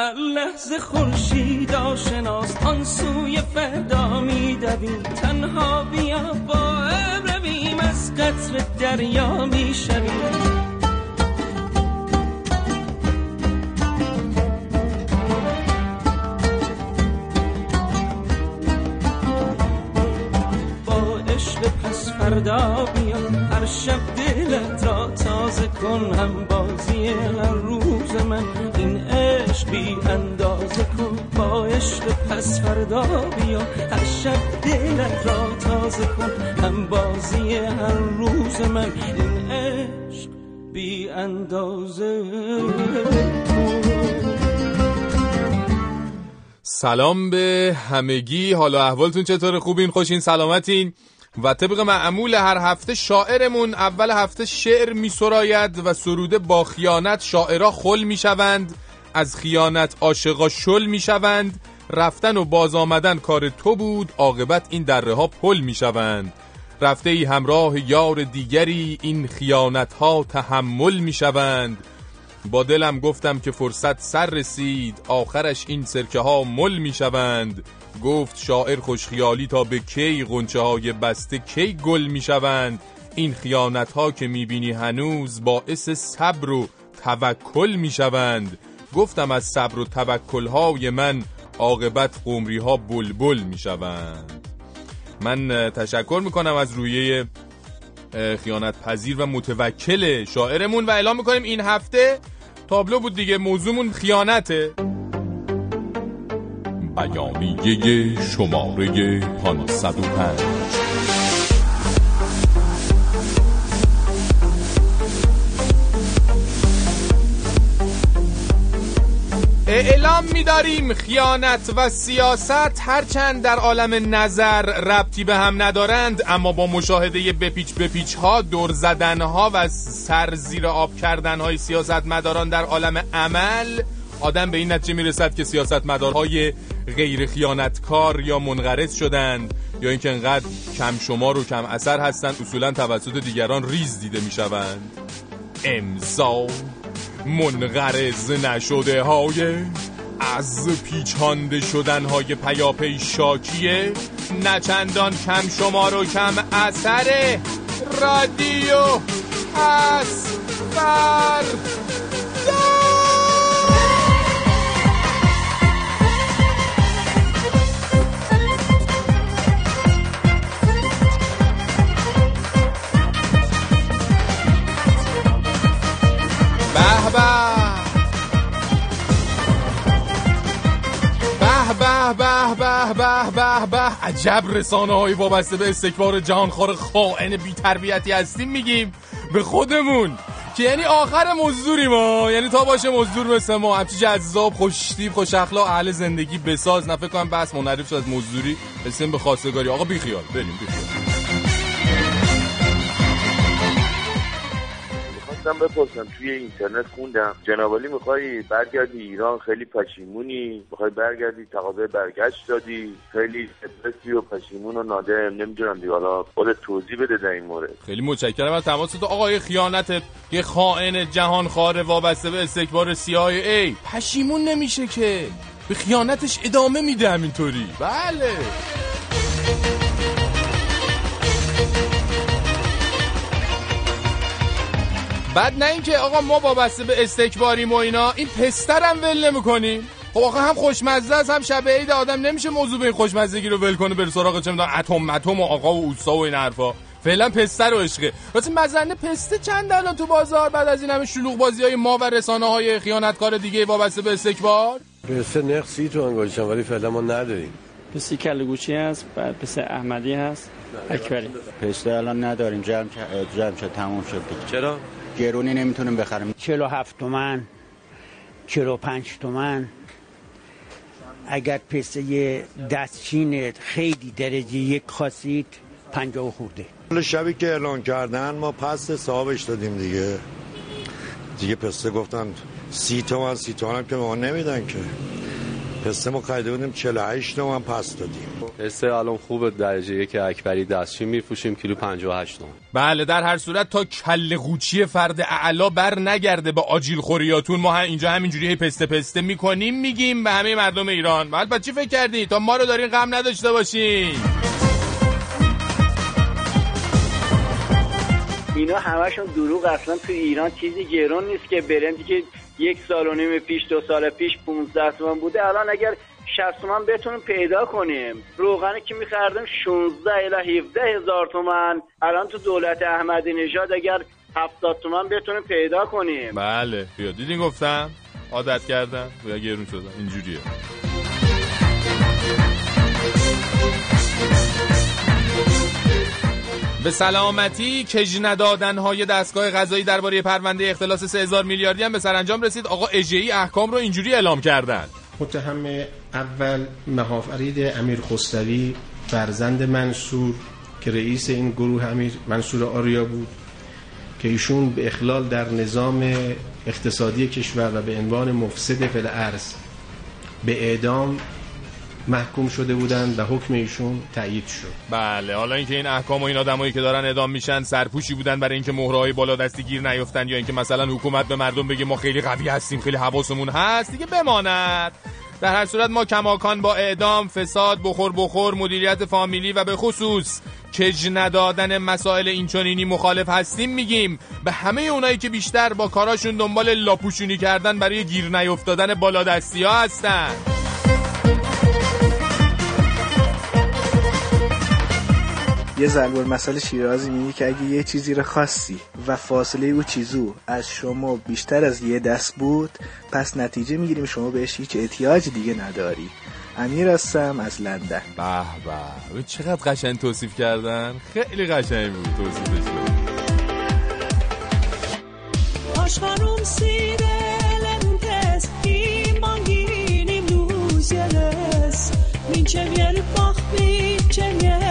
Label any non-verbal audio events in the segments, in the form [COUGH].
هر لحظه خورشید آشناس آن سوی فردا میدویم تنها بیا با رویم از قطر دریا می‌شویم فردا بیا. هر شب دلت را تازه کن. هم بازی هر روز من این عشق بی اندازه کن با عشق پس فردا بیا هر شب دلت را تازه کن. هم بازی هر روز من این عشق بی اندازه. سلام به همگی. حالا احوالتون چطور خوبین؟ خوشین؟ سلامتین؟ و طبق معمول هر هفته شاعرمون اول هفته شعر می سراید و سروده با خیانت شاعرها خل می شوند از خیانت عاشقا شل می شوند رفتن و باز آمدن کار تو بود عاقبت این دره ها پل می شوند رفته ای همراه یار دیگری این خیانت ها تحمل می شوند با دلم گفتم که فرصت سر رسید. آخرش این سرکه ها مل می شوند گفت شاعر خوشخیالی تا به کی غنچه های بسته کی گل می شوند این خیانت ها که می بینی هنوز باعث صبر و توکل می شوند گفتم از صبر و توکل های من عاقبت قمری ها بلبل می شوند من تشکر می‌کنم از رویه خیانت پذیر و متوکل شاعرمون و اعلام می‌کنیم این هفته تابلو بود دیگه موضوعمون خیانته. بیانیه شماره 505 اعلام می‌داریم خیانت و سیاست هرچند در عالم نظر ربطی به هم ندارند اما با مشاهده بپیچ بپیچ ها دور زدن ها و سر زیر آب کردن های سیاست مداران در عالم عمل آدم به این نتیجه می‌رسد که سیاست مدارهای غیر خیانتکار یا منقرض شدند یا اینکه انقدر کم شمار و کم اثر هستند اصولا توسط دیگران ریز دیده می‌شوند. امضا. منقرض نشده های از پیچانده شدن های پیاپی شاکیه. نچندان کم شمار و کم اثر رادیو پس بر به به به به به عجب رسانه های وابسته به استکبار جهانخوار خائن بی تربیتی هستیم میگیم به خودمون که یعنی آخر مزدوری ما. یعنی تا باشه مزدور مثل ما. همچی جذاب خوشتیب خوش اخلاق اهل زندگی بساز. نه فکر کنم بس منعرف شد از مزدوری. اسم به خواستگاری. آقا بیخیال. بریم بیخیال. خواستم بپرسم توی اینترنت خوندم. جنابالی می‌خوای برگردی ایران؟ خیلی پشیمونی. می‌خوای برگردی؟ تقاضای برگشت دادی. خیلی استرسی و پشیمون و نادم نمی‌دونم دیگه حالا خود توضیح بده در این مورد. خیلی متشکرم از تماس تو آقای خیانت یه خائن جهان خاره وابسته به استکبار ای پشیمون نمیشه که. به خیانتش ادامه میده همینطوری. بله. بعد نه اینکه آقا ما وابسته به استکباریم و اینا این پسترم ول نمی‌کنیم خب آقا هم خوشمزه است هم شب عید آدم نمیشه موضوع به این خوشمزگی رو ول کنه بر سراغ چه می‌دونم اتم اتم و آقا و اوسا و این حرفا. فعلا پستر و عشقه. واسه مزنه پسته چند الان تو بازار؟ بعد از این همه شلوغ بازی های ما و رسانه های خیانتکار دیگه وابسته به استکبار؟ پسته نخ سی تومن گذاشتم ولی فعلا ما نداریم. پسته کله گوچی هست بعد پسته احمدی هست. اکبری. پسته الان نداریم جمع جمع شد تموم شد چرا؟ گرونی نمی‌تونیم بخریم. 47 تومن 45 تومن اگر پسته دستچین خیلی درجه یک خواستید پنجاه و خورده. حالا شبی که اعلان کردن ما پس حسابش دادیم دیگه. دیگه پسته گفتن سی تومن سی تومن هم که به ما نمیدن که. پسته ما خریده بودیم 48 تومن پس دادیم. پسته الان خوبه درجه یک اکبری دستچین میفروشیم کیلو 58 تومن بله در هر صورت تا کل قوچی فرد اعلا بر نگرده با آجیل خوریاتون. ما هم اینجا همینجوری هی پسته پسته می‌کنیم میگیم به همه مردم ایران. بعد با چی فکر کردی؟ تا ما رو دارین غم نداشته باشین. اینا همشون دروغ اصلا تو ایران چیزی گرون نیست که برنجی که یک سال و نیم پیش دو سال پیش 15 تومن بوده. الان اگر 60 تومن بتونیم پیدا کنیم. روغنی که میخردیم 16 الی 17 هزار تومن الان تو دولت احمدی نژاد اگر 70 تومن بتونیم پیدا کنیم. بله بیا. دیدین گفتم؟ عادت کردم. یا گرون شدن اینجوریه. به سلامتی کج ندادن های دستگاه قضایی درباره پرونده اختلاس 3000 میلیاردی هم به سرانجام رسید. آقا اجهی احکام رو اینجوری اعلام کردن. متهم اول مهافرید امیر خسروی فرزند منصور که رئیس این گروه امیر منصور آریا بود که ایشون به اخلال در نظام اقتصادی کشور و به عنوان مفسد فل ارز به اعدام محکوم شده بودند و حکم ایشون تایید شد. بله حالا اینکه این احکام و این آدمایی که دارن اعدام میشن سرپوشی بودن برای اینکه مهرهای بالا دستی گیر نیفتن یا اینکه مثلا حکومت به مردم بگه ما خیلی قوی هستیم خیلی حواسمون هست دیگه بماند. در هر صورت ما کماکان با اعدام فساد بخور بخور مدیریت فامیلی و به خصوص کج ندادن مسائل اینچنینی مخالف هستیم میگیم. به همه اونایی که بیشتر با کاراشون دنبال لاپوشونی کردن برای گیر نیفتادن بالا دستی ها هستن. یه ضرب مسئله شیرازی میگه که اگه یه چیزی رو خواستی و فاصله او چیزو از شما بیشتر از یه دست بود پس نتیجه می‌گیریم شما بهش هیچ احتیاج دیگه نداری. امیر هستم از لندن. به به. چقدر قشنگ توصیف کردن. خیلی قشنگ بود توصیفش Minçev yer bak minçev yer İm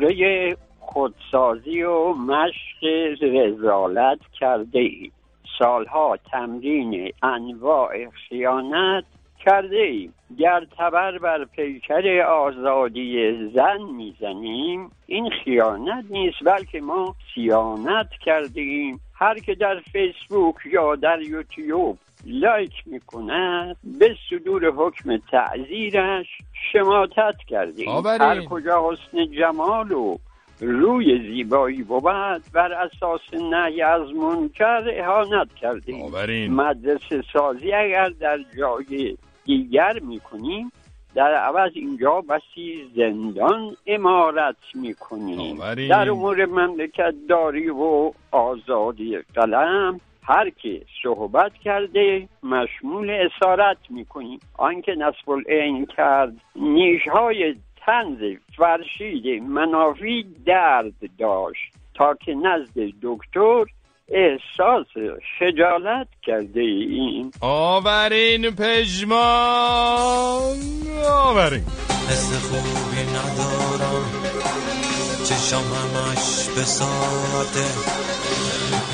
دوره خودسازی و مشق رزالت کرده ایم سالها تمرین انواع خیانت کرده ایم گر تبر بر پیکر آزادی زن می‌زنیم این خیانت نیست بلکه ما سیانت کرده ایم هر که در فیسبوک یا در یوتیوب لایک می‌کند به صدور حکم تعذیرش شماتت کردیم آورین. هر کجا حسن جمال و روی زیبایی بود بر اساس نهی از منکر اهانت کردیم آورین. مدرسه سازی اگر در جای دیگر می‌کنیم در عوض اینجا بسی زندان امارت می‌کنیم. در امور مملکت داری و آزادی قلم هر که صحبت کرده مشمول اسارت می‌کنیم آنکه نصب العین کرد نیشهای تنز فرشید منافی درد داشت. تا که نزد دکتر احساس خجالت کرده ایم. آورین پژمان آورین. حس خوبی ندارم. چشم همش به ساعته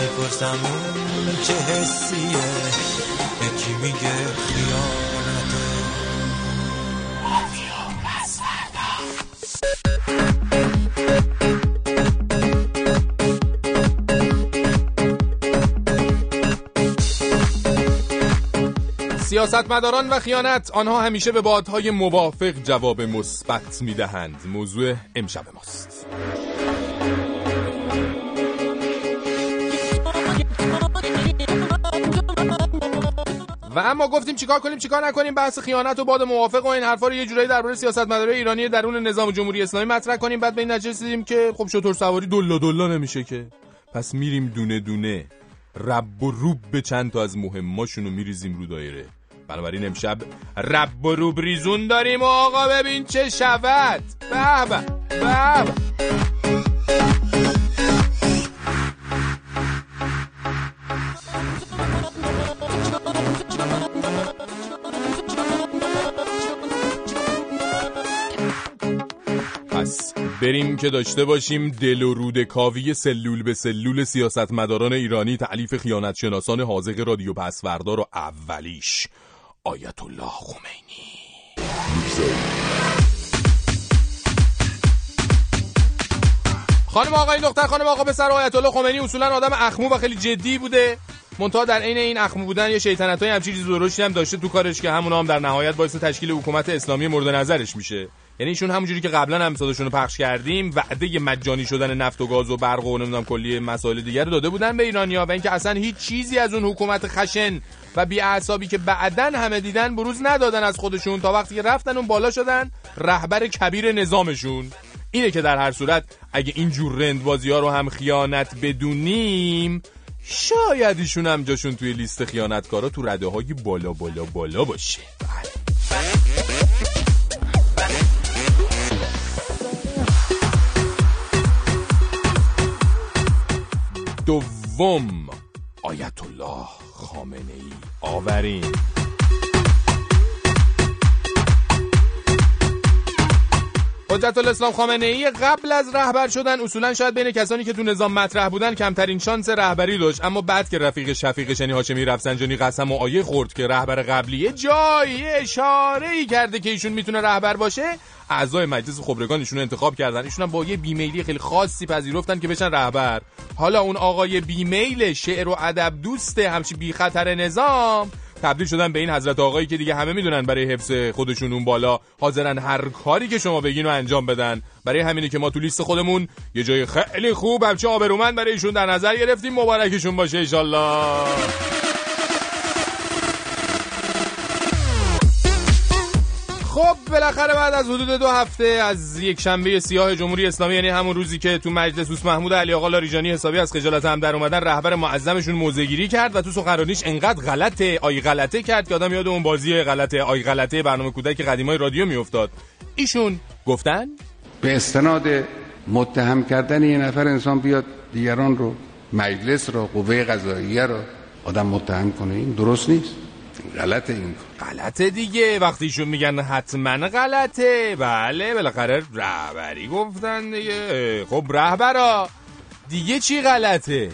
می‌پرسم این چه حسیه؟ یکی میگه خیانته؟ سیاستمداران و خیانت آنها همیشه به بادهای موافق جواب مثبت می‌دهند. موضوع امشب ماست. و اما گفتیم چیکار کنیم چیکار نکنیم؟ بحث خیانت و باد موافق و این حرفا رو یه جورایی درباره سیاستمدارای ایرانی درون نظام جمهوری اسلامی مطرح کنیم. بعد به این نتیجه رسیدیم که خب شطور سواری دلا دلا نمیشه که. پس میریم دونه دونه رب و روب به چند تا از مهماشونو میریزیم رو دایره. بنابراین امشب رب و روب ریزون داریم و آقا ببین چه شود. به به. بریم که داشته باشیم دل و رود کاوی سلول به سلول سیاستمداران ایرانی تعلیف خیانت شناسان حاضق رادیو پسوردار و اولیش. آیت الله خمینی. خانم آقای دختر خانم آقا پسر آیت الله خمینی اصولا آدم اخمو و خیلی جدی بوده. منتها در عین این اخمو بودن یه شیطنت های همچین چیز درشتی هم داشته تو کارش که همون هم در نهایت باعث تشکیل حکومت اسلامی مورد نظرش میشه. یعنی ایشون همونجوری که قبلا هم صداشون رو پخش کردیم وعده مجانی شدن نفت و گاز و برق و نمی‌دونم کلی مسائل دیگر رو داده بودن به ایرانیا و اینکه اصلا هیچ چیزی از اون حکومت خشن و بی اعصابی که بعدن همه دیدن بروز ندادن از خودشون تا وقتی که رفتن اون بالا شدن رهبر کبیر نظامشون. اینه که در هر صورت اگه این جور رندبازی ها رو هم خیانت بدونیم شاید ایشون هم جاشون توی لیست خیانتکارا تو رده های بالا بالا بالا باشه. دوم آیت الله خامنه ای آورین. حجت الاسلام خامنه ای قبل از رهبر شدن. اصولا شاید بین کسانی که تو نظام مطرح بودن کمترین شانس رهبری داشت. اما بعد که رفیق شفیقش یعنی هاشمی رفسنجانی قسم و آیه خورد که رهبر قبلیه جایی اشاره ای کرده که ایشون می‌تونه رهبر باشه. اعضای مجلس خبرگان ایشون انتخاب کردن. ایشون با یه بیمیلی خیلی خاصی پذیرفتن که بشن رهبر. حالا اون آقای بیمیل شعر و ادب دوست همچی بی خطر نظام تبدیل شدن به این حضرت آقایی که دیگه همه می‌دونن برای حفظ خودشون اون بالا حاضرن هر کاری که شما بگین رو انجام بدن. برای همینه که ما تو لیست خودمون یه جای خیلی خوب همچه آبرومند برای ایشون در نظر گرفتیم. مبارکشون باشه انشالله خب بالاخره بعد از حدود دو هفته از یک شنبه سیاه جمهوری اسلامی یعنی همون روزی که تو مجلس دوست محمود علی آقا لاریجانی حسابی از خجالت هم در اومدن رهبر معظمشون موزگیری کرد و تو سخنرانیش انقدر غلطه آی غلطه کرد که آدم یاد اون بازی غلطه آی غلطه برنامه کودک قدیمای رادیو میافتاد. ایشون گفتن؟ به استناد متهم کردن یه نفر انسان بیاد دیگران رو مجلس رو قوه قضاییه رو آدم متهم کنه این درست نیست. غلطه این غلطه دیگه. وقتیشون میگن حتما غلطه. بله بالاخره رهبری گفتن دیگه. خب رهبرا دیگه چی غلطه؟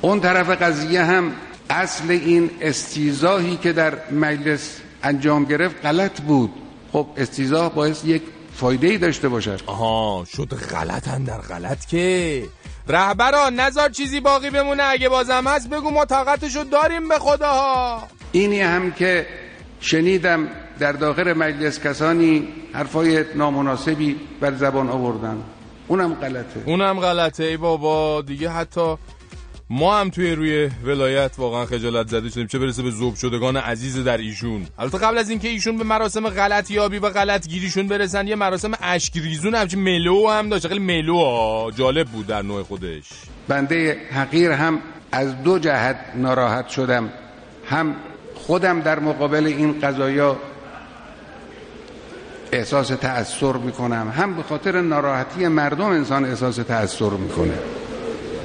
اون طرف قضیه هم اصل این استیزاهی که در مجلس انجام گرفت غلط بود. خب استیزاه باعث یک فایده ای داشته باشد. آها شد غلطن در غلط که. رهبرا نزار چیزی باقی بمونه. اگه بازم هست بگو ما طاقتشو داریم به خداها. اینی هم که شنیدم در داخل مجلس کسانی حرفای نامناسبی بر زبان آوردن. اونم غلطه. اونم غلطه ای بابا. دیگه حتی ما هم توی روی ولایت واقعا خجالت زده شدیم. چه برسه به ذوب شدگان عزیز در ایشون. البته قبل از اینکه ایشون به مراسم غلط یابی و غلط گیریشون برسن یه مراسم اشک ریزون همچین ملو هم داشت. خیلی ملو ها. جالب بود در نوع خودش. بنده حقیر هم از دو جهت ناراحت شدم. هم خودم در مقابل این قضایا احساس تأثیر می‌کنم. هم به خاطر ناراحتی مردم انسان احساس تأثیر می‌کنه.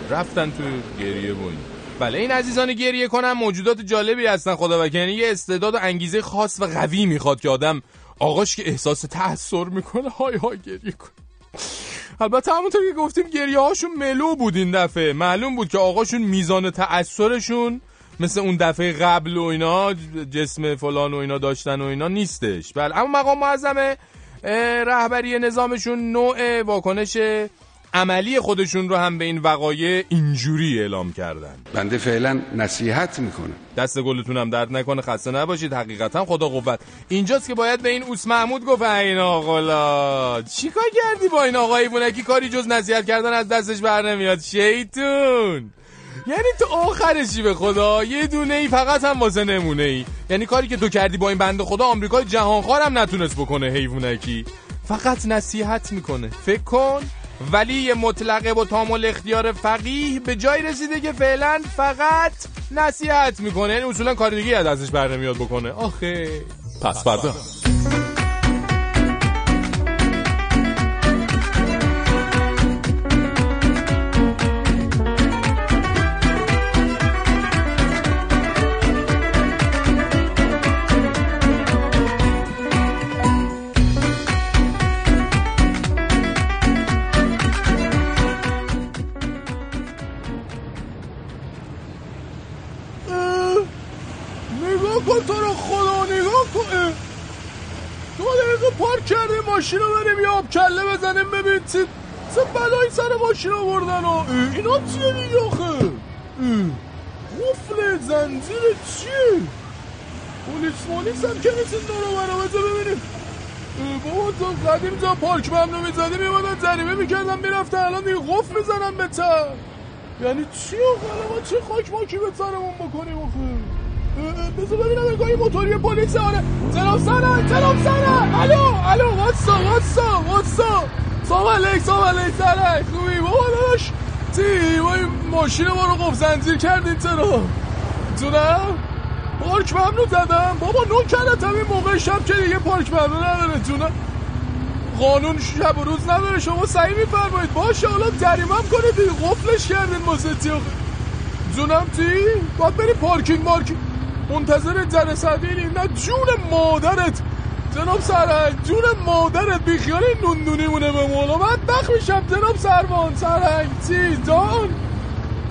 رفتن تو گریه بوین. بله این عزیزان گریه کنم موجودات جالبی هستن خدا وکیلی. یه استعداد و انگیزه خاص و قوی می‌خواد که آدم آقاش که احساس تأثیر می‌کنه های های گریه کنه. البته همونطور که گفتیم گریه هاشون ملو بود این دفعه. معلوم بود که آقاشون میزان تأثیرشون مثل اون دفعه قبل و اینا جسم فلان و اینا داشتن و اینا نیستش. بله اما مقام معظم رهبری نظامشون نوع واکنش عملی خودشون رو هم به این وقایع اینجوری اعلام کردن. بنده فعلا نصیحت می‌کنم. دست گلتون هم درد نکنه خسته نباشید حقیقتا خدا قوت. اینجاست که باید به این اوس محمود گفت این آقلا چیکار کردی با این آقای بونکی؟ کاری جز نصیحت کردن از دستش بر نمیاد. شیطون! یعنی تو آخرشی به خدا؟ یه دونه ای فقط هم واسه نمونه ای. یعنی کاری که تو کردی با این بنده خدا آمریکای جهانخوارم نتونست بکنه حیوانکی. فقط نصیحت می‌کنه. فکر کن ولی مطلقه با تامل اختیار فقیه به جای رسیده که فعلا فقط نصیحت می‌کنه. یعنی اصولا کار دیگه از ازش بر نمیاد بکنه. آخه. پس فردا. ماشین آوردن و اینا چیه دیگه آخه. قفل زنجیر چیه پلیس مالیس هم که نیست این دارو برا بذار ببینیم بابا تو قدیم جا پارک ممنوع می‌زدیم میمادن جریمه می‌کردم می‌رفتن الان دیگه قفل می‌زنم به تر یعنی چی آخه الان ما چه خاک ماکی به سرمون بکنیم آخه بذار ببینم انگاه این موتوری پلیس آره جناب سرک جناب سرک الو الو واتسا واتسا واتسا سلام علیک سلام علیک سرک خوبی؟ بابا داداش تی این ماشین ما رو قفل زنجیر کردین چرا؟ جونم؟ پارک ممنوع زدم؟ بابا نو کردم این موقع شب که دیگه پارک ممنوع نداره جونم. قانون شب و روز نداره شما سعی میفرمایید. باشه حالا جریمه کنید دیگه. قفلش کردین واسه تی جونم تی باید بری پارکینگ مارکینگ. منتظر بینیم نه جون مادرت. جناب سرک جون مادرت بیخیال این نوندونی مونه به مولا من بخ میشم جناب سروان. سرک چی جان؟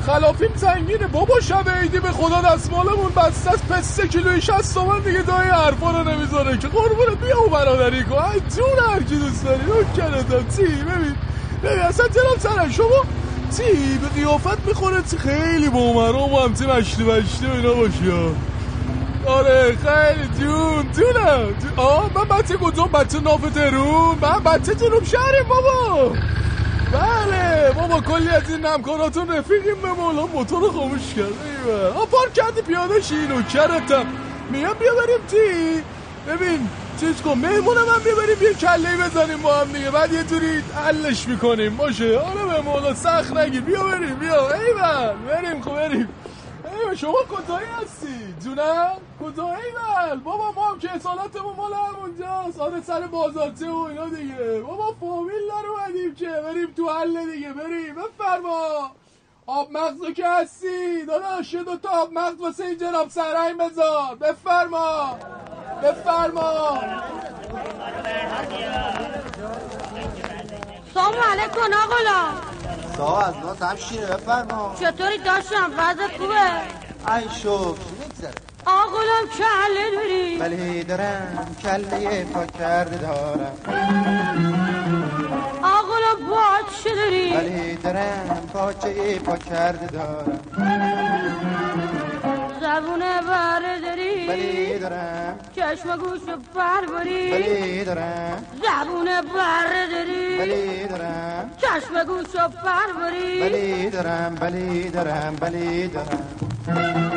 خلافیم سنگینه. بابا شب عیدی به خدا دستمالمون بسته از پس سه کیلوی شست تومن دیگه دای حرفا رو نمی‌ذاره که. قربونه بیا و برادری کن. ای جون هر کی دوست داری. نوکرتم چی؟ ببین. ببین اصلا جناب سرک شما چی؟ به قیافت می‌خوره؟ خیلی با عمرام و همچی مشتی مشتی و اینا باشی. آره خیلی جون جونم. جون. آه من بچه کجا؟ بچه ناف ترون من بچه جنوب شهریم بابا. بله بابا کلی از این همکاراتون رفیقیم به مولا. موتور خاموش کرد ایوه. آه پارک کردی پیاده شی نوکرتم میگم بیا بریم تی. ببین چیز کن. مهمون من بیا بریم یه کله بزنیم با هم دیگه. بعد یه جوری حلش می‌کنیم. باشه. آره به مولا سخت نگیر. بیا بریم بیا. ایول بریم خب بریم. ایول شما کجایی هستی؟ جونم کجا ایول بابا ما هم که اصالتمون مال همونجاست آره سر بازارچه و اینا دیگه. بابا فامیل داره اومدیم که. بریم تو حل دیگه. بریم بفرما. آب مغزو که هستی؟ داداش یه دوتا آب مغز واسه این جناب سرهنگ بذار. بفرما. بفرما. سلام علیکم آقلا سلام از ناز هم شیره بفرما. چطوری داشتم؟ وضع خوبه؟ ای شوک نگذره آقلم کله داری. بله دارم کله پا کرده دارم. آقلم باچه داری. بله دارم پاچه پا کرده دارم. زبونه بره داری بله دارم. چشم گوش بر بری بله دارم. زبونه بره داری بله دارم. چشم گوش بر بری بله دارم. بله دارم. دارم.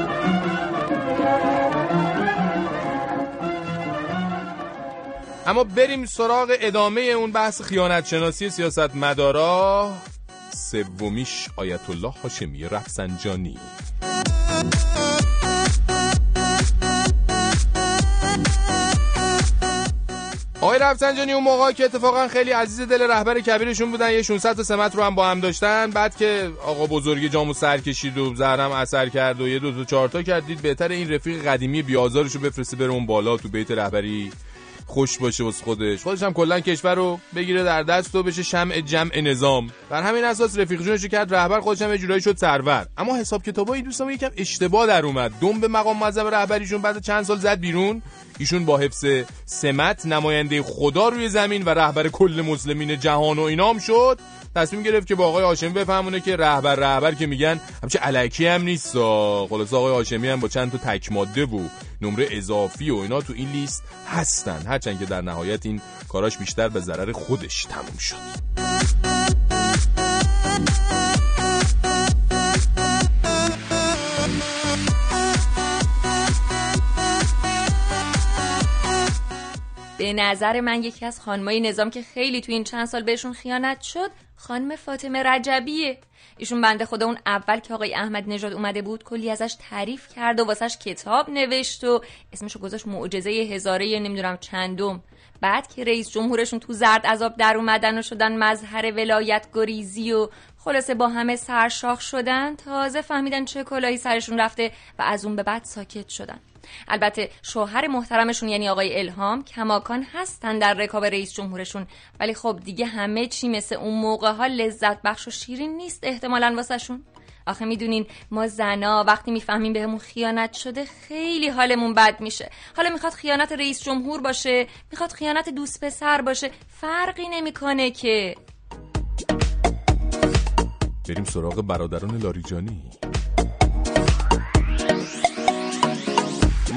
اما بریم سراغ ادامه اون بحث خیانت شناسی سیاست مدارا سومیش آیت الله هاشمی رفسنجانی. آقای رفسنجانی اون موقع که اتفاقا خیلی عزیز دل رهبر کبیرشون بودن یه 600 تا سمت رو هم با هم داشتن. بعد که آقا بزرگی جامو سر کشید و زهرم اثر کرد و یه دو تا چهار تا کردید بهتر این رفیق قدیمی بیازارشو بفرسته بره اون بالا تو بیت رهبری. خوش باشه واسه خودش. خودش هم کلا کشور رو بگیره در دست و بشه شمع جمع نظام. بر همین اساس رفیق جونش کرد رهبر خودش هم جورایی شد سرور. اما حساب کتابای دوستان یکم اشتباه در اومد. دم به مقام معظم رهبریشون بعد چند سال زد بیرون. ایشون با حفظ سمت نماینده خدا روی زمین و رهبر کل مسلمین جهان و اینام شد. تصمیم گرفت که با آقای هاشمی بفهمونه که رهبر رهبر که میگن همچه علکی هم نیست. خلاص آقای هاشمی هم با چند تا تک ماده و نمره اضافی و اینا تو این لیست هستن. هرچند که در نهایت این کاراش بیشتر به ضرر خودش تموم شد. به نظر من یکی از خانمای نظام که خیلی تو این چند سال بهشون خیانت شد خانم فاطمه رجبیه. ایشون بنده خدا اون اول که آقای احمد نژاد اومده بود کلی ازش تعریف کرد و واسش کتاب نوشت و اسمشو گذاشت معجزه هزاره نمی‌دونم چندم. بعد که رئیس جمهورشون تو زرد عذاب در اومدن و شدن مظهر ولایت گریزی و خلاصه با همه سرشاخ شدن تازه فهمیدن چه کلاهی سرشون رفته و از اون به بعد ساکت شدن. البته شوهر محترمشون یعنی آقای الهام کماکان هستن در رکاب رئیس جمهورشون. ولی خب دیگه همه چی مثل اون موقع ها لذت بخش و شیرین نیست احتمالا واسهشون. آخه می‌دونین ما زنا وقتی می‌فهمیم بهمون خیانت شده خیلی حالمون بد میشه. حالا می‌خواد خیانت رئیس جمهور باشه می‌خواد خیانت دوست پسر باشه. فرقی نمی‌کنه که. بریم سراغ برادران لاریجانی.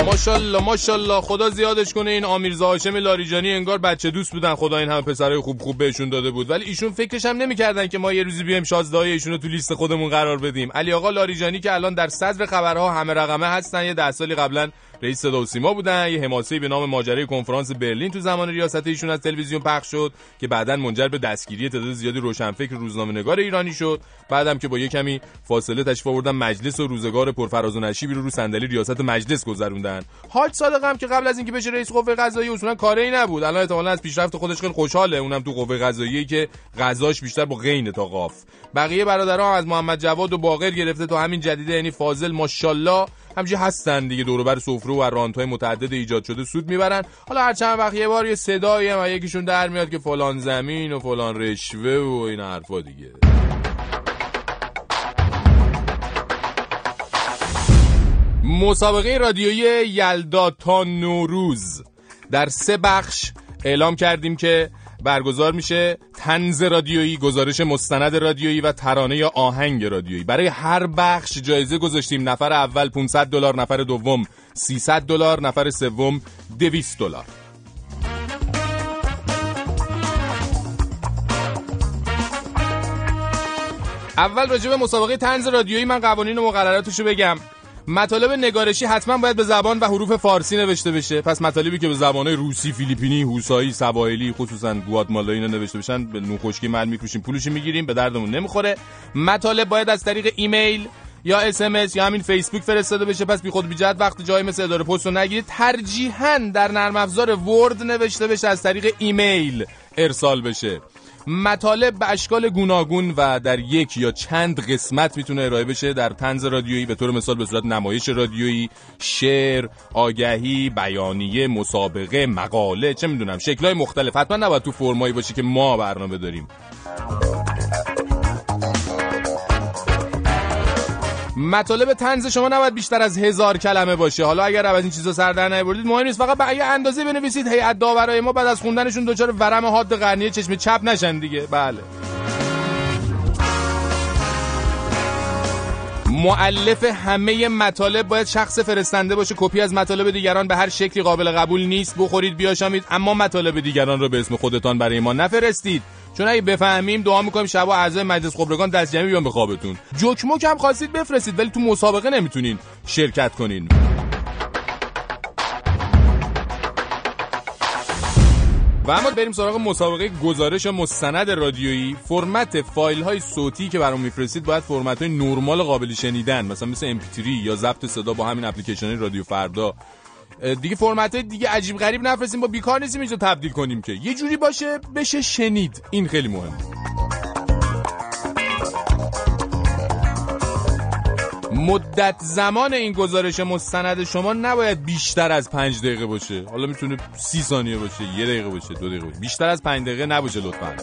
ماشاءالله ماشاءالله. خدا زیادش کنه این آمیرزا هاشم لاریجانی. انگار بچه دوست بودن. خدا این همه پسرای خوب خوب بهشون داده بود. ولی ایشون فکرش هم نمی‌کردن که ما یه روزی بیایم شازده ایشون رو تو لیست خودمون قرار بدیم. علی آقا لاریجانی که الان در صدر خبرها همه رقمه هستن. یه ده سالی قبلا رئیس صدا و سیما بودن. یه حماسه به نام ماجرای کنفرانس برلین تو زمان ریاست ایشون از تلویزیون پخش شد که بعدا منجر به دستگیری تعداد زیادی روشنفکر روزنامه‌نگار ایرانی شد. بعدم که با یه کمی فاصله تشریف آوردن مجلس و روزگار پرفراز و نشیبی رو رو صندلی ریاست مجلس گذروندن. حاج صادق هم که قبل از اینکه بشه رئیس قوه قضاییه اصولا کاری نبود. الان احتمالاً از پیشرفت خودش خیلی خوشحاله. اونم تو قوه قضاییه که غذاش بیشتر با غین تا قاف. بقیه برادرها از محمد جواد و باقر گرفته تا همین جدیده. یعنی فاضل ماشاءالله همچی هستن دیگه دور بر سفره و رانت های متعدد ایجاد شده سود می‌برن. حالا هر چند وقت یه بار یه صدایی هم یکیشون در میاد که فلان زمین و فلان رشوه و این حرفا دیگه. مسابقه رادیویی یلدا تا نوروز. در سه بخش اعلام کردیم که برگزار میشه تنز رادیویی گزارش مستند رادیویی و ترانه یا آهنگ رادیویی. برای هر بخش جایزه گذاشتیم. نفر اول 500 دلار نفر دوم 300 دلار نفر سوم 200 دلار. اول راجع به مسابقه طنز رادیویی من قوانین و مقرراتشو بگم. مطالب نگارشی حتما باید به زبان و حروف فارسی نوشته بشه. پس مطالبی که به زبانهای روسی فیلیپینی هوسایی سواحلی خصوصا گواتمالا اینا نوشته بشن به نون خشکی محل میفروشیم پولش می‌گیریم به دردمون نمی‌خوره. مطالب باید از طریق ایمیل یا اس یا همین فیسبوک فرستاده بشه. پس بی خود بی جهت وقت جایی مثل اداره پست رو نگیرید. ترجیحاً در نرم افزار Word نوشته بشه از طریق ایمیل ارسال بشه. مطالب به اشکال گوناگون و در یک یا چند قسمت می‌تونه ارائه بشه در تنز رادیویی به طور مثال به صورت نمایش رادیویی شعر آگهی بیانیه مسابقه مقاله چه می‌دونم شکلهای مختلف. حتما نباید تو فرمایی باشه که ما برنامه داریم. مطالب تنز شما نباید بیشتر از هزار کلمه باشه. حالا اگر از این چیزا سر در نیاوردید مهم نیست. فقط به یه اندازه بنویسید. هیئت داورای ما. بعد از خوندنشون دچار ورم حاد قرنیه چشم چپ نشن دیگه. بله. معلف همه مطالب باید شخص فرستنده باشه. کپی از مطالب دیگران به هر شکلی قابل قبول نیست. بخورید بیاشامید. اما مطالب دیگران رو به اسم خودتان برای ما نفرستید. چون اگه بفهمیم دعا می‌کنیم شبا اعضای مجلس خبرگان دست جمعی بیان به خوابتون. جوک هم خواستید بفرستید ولی تو مسابقه نمی‌تونین شرکت کنین. و اما بریم سراغ مسابقه گزارش مستند رادیویی. فرمت فایل های صوتی که برام میفرستید باید فرمت های نرمال قابل شنیدن مثلا مثل MP3 یا ضبط صدا با همین اپلیکیشن رادیو فردا. دیگه فرمت دیگه عجیب غریب نفرستیم با بیکار نیستیم اینجا تبدیل کنیم که. یه جوری باشه بشه شنید. این خیلی مهمه مدت زمان این گزارش مستند شما نباید بیشتر از پنج دقیقه باشه. حالا می‌تونه سی ثانیه باشه یه دقیقه باشه دو دقیقه باشه. بیشتر از پنج دقیقه نباشه لطفا.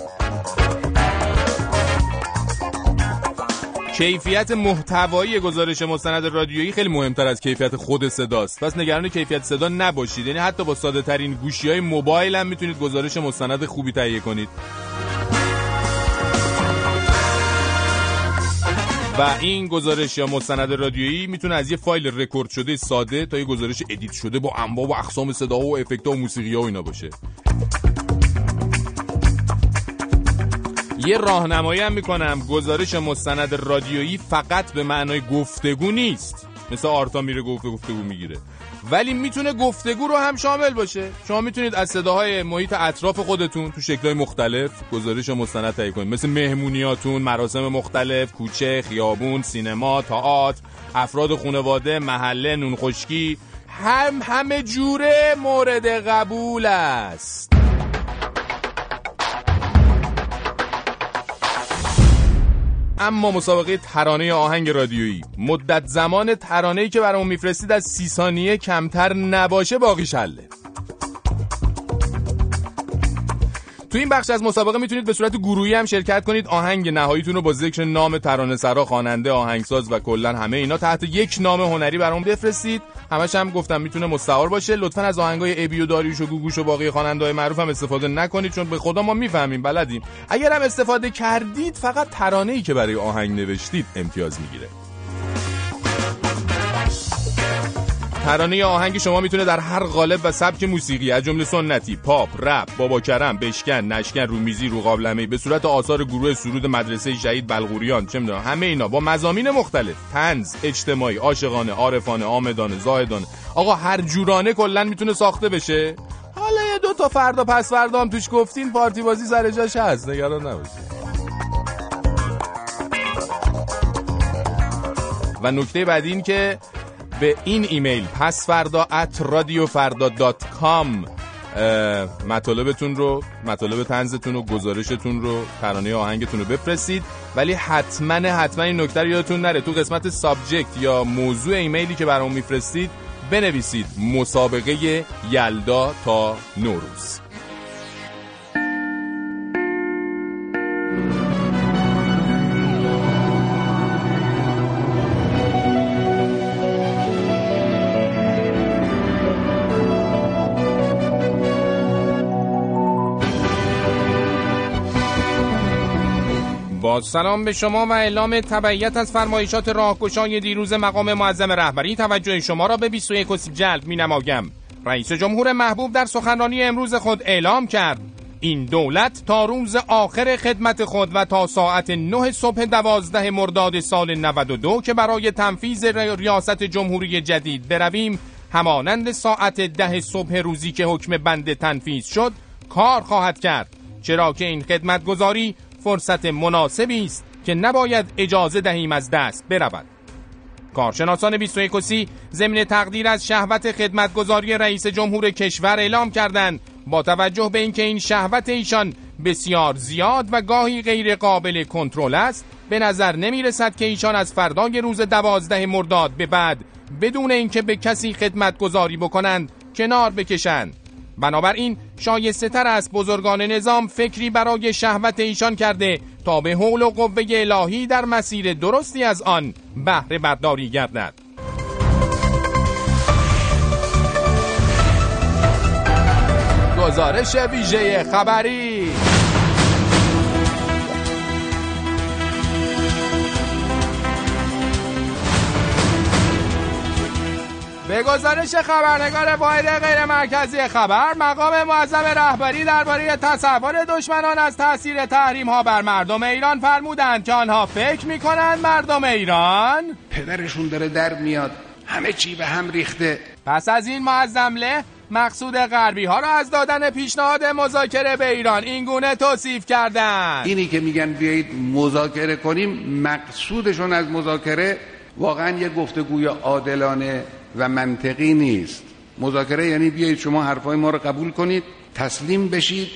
کیفیت محتوایی گزارش مستند رادیویی خیلی مهمتر از کیفیت خود صداست. پس نگران کیفیت صدا نباشید. یعنی حتی با ساده ترین گوشی های موبایل هم می‌تونید گزارش مستند خوبی تهیه کنید. و این گزارش یا مستند رادیویی می‌تونه از یه فایل رکورد شده ساده تا یه گزارش edit شده با انواع و اقسام صدا و افکت و موسیقی و اینا باشه. یه راهنمایی هم می‌کنم. گزارش مستند رادیویی فقط به معنای گفتگو نیست. مثل آرتا میره گفته گفتگو می‌گیره. ولی می‌تونه گفتگو رو هم شامل باشه. شما می‌تونید از صداهای محیط اطراف خودتون تو شکلهای مختلف گزارش مستند تهیه کنید. مثل مهمونیاتون مراسم مختلف کوچه خیابون سینما تئاتر افراد خانواده محله نون خشکی هم همه جوره مورد قبول است. اما مسابقه ترانه آهنگ رادیویی. مدت زمان ترانه‌ای که برامون میفرستید از سی ثانیه کمتر نباشه باقی شله. تو این بخش از مسابقه می‌تونید به صورت گروهی هم شرکت کنید. آهنگ نهاییتون رو با ذکر نام ترانه سرا خواننده آهنگساز و کلا همه اینا تحت یک نام هنری برامون بفرستید. همش هم گفتم می‌تونه مستعار باشه. لطفا از آهنگای ابی و داریوش و گوگوش و باقی خواننده‌های معروف هم استفاده نکنید چون به خدا ما می‌فهمیم بلدیم. اگر هم استفاده کردید فقط ترانه‌ای که برای آهنگ نوشتید امتیاز می‌گیره. ترانه یا آهنگ شما می‌تونه در هر قالب و سبک موسیقی از جمله سنتی، پاپ، رپ، بابا کرم، بشکن، نشکن، رومیزی، رو قابلمه به صورت آثار گروه سرود مدرسه شهید بلغوریان چه می‌دونم همه اینا با مزامین مختلف، طنز، اجتماعی، عاشقانه، عارفانه، آمدانه، زاهدانه، آقا هر جورانه کلا می‌تونه ساخته بشه. حالا یه دو تا فردا پس فردا هم توش گفتین پارتی بازی سر جاش هست نگران نباشید. و نکته بعدی این که به این ایمیل pasfarda at radiofarda.com مطالبتون رو مطالب طنزتون و گزارشتون رو ترانه آهنگتون رو بفرستید. ولی حتما حتما این نکته رو یادتون نره. تو قسمت subject یا موضوع ایمیلی که برامون میفرستید بنویسید مسابقه یلدا تا نوروز. سلام به شما و اعلام تبعیت از فرمایشات راهگشای دیروز مقام معظم رهبری. توجه شما را به 21 جلب می نمایم. رئیس جمهور محبوب در سخنرانی امروز خود اعلام کرد. این دولت تا روز آخر خدمت خود و تا ساعت 9 صبح دوازده مرداد سال 92 که برای تنفیز ریاست جمهوری جدید برویم همانند ساعت ده صبح روزی که حکم بند تنفیز شد کار خواهد کرد. چرا که این خدمتگذاری فرصت مناسبی است که نباید اجازه دهیم از دست برود. کارشناسان 21 سی ضمن تقدیر از شهوت خدمتگذاری رئیس جمهور کشور اعلام کردند با توجه به اینکه این شهوت ایشان بسیار زیاد و گاهی غیر قابل کنترل است به نظر نمی رسد که ایشان از فردای روز دوازده مرداد به بعد بدون اینکه به کسی خدمت گذاری بکنند کنار بکشند. بنابراین شایسته تر است بزرگان نظام فکری برای شهوت ایشان کرده تا به حول و قوه الهی در مسیر درستی از آن بهره برداری گردد. گزارش ویژه خبری به گزارش خبرنگار واحد غیر مرکزی خبر مقام معظم رهبری درباره تصور دشمنان از تاثیر تحریم ها بر مردم ایران فرمودند که آنها فکر می کنند مردم ایران پدرشون داره در میاد همه چی به هم ریخته. پس از این معظم له مقصود غربی ها را از دادن پیشنهاد مذاکره به ایران این گونه توصیف کردند. اینی که میگن بیایید مذاکره کنیم مقصودشون از مذاکره واقعا یه گفتگوی عادلانه و منطقی نیست. مذاکره یعنی بیایید شما حرفای ما رو قبول کنید تسلیم بشید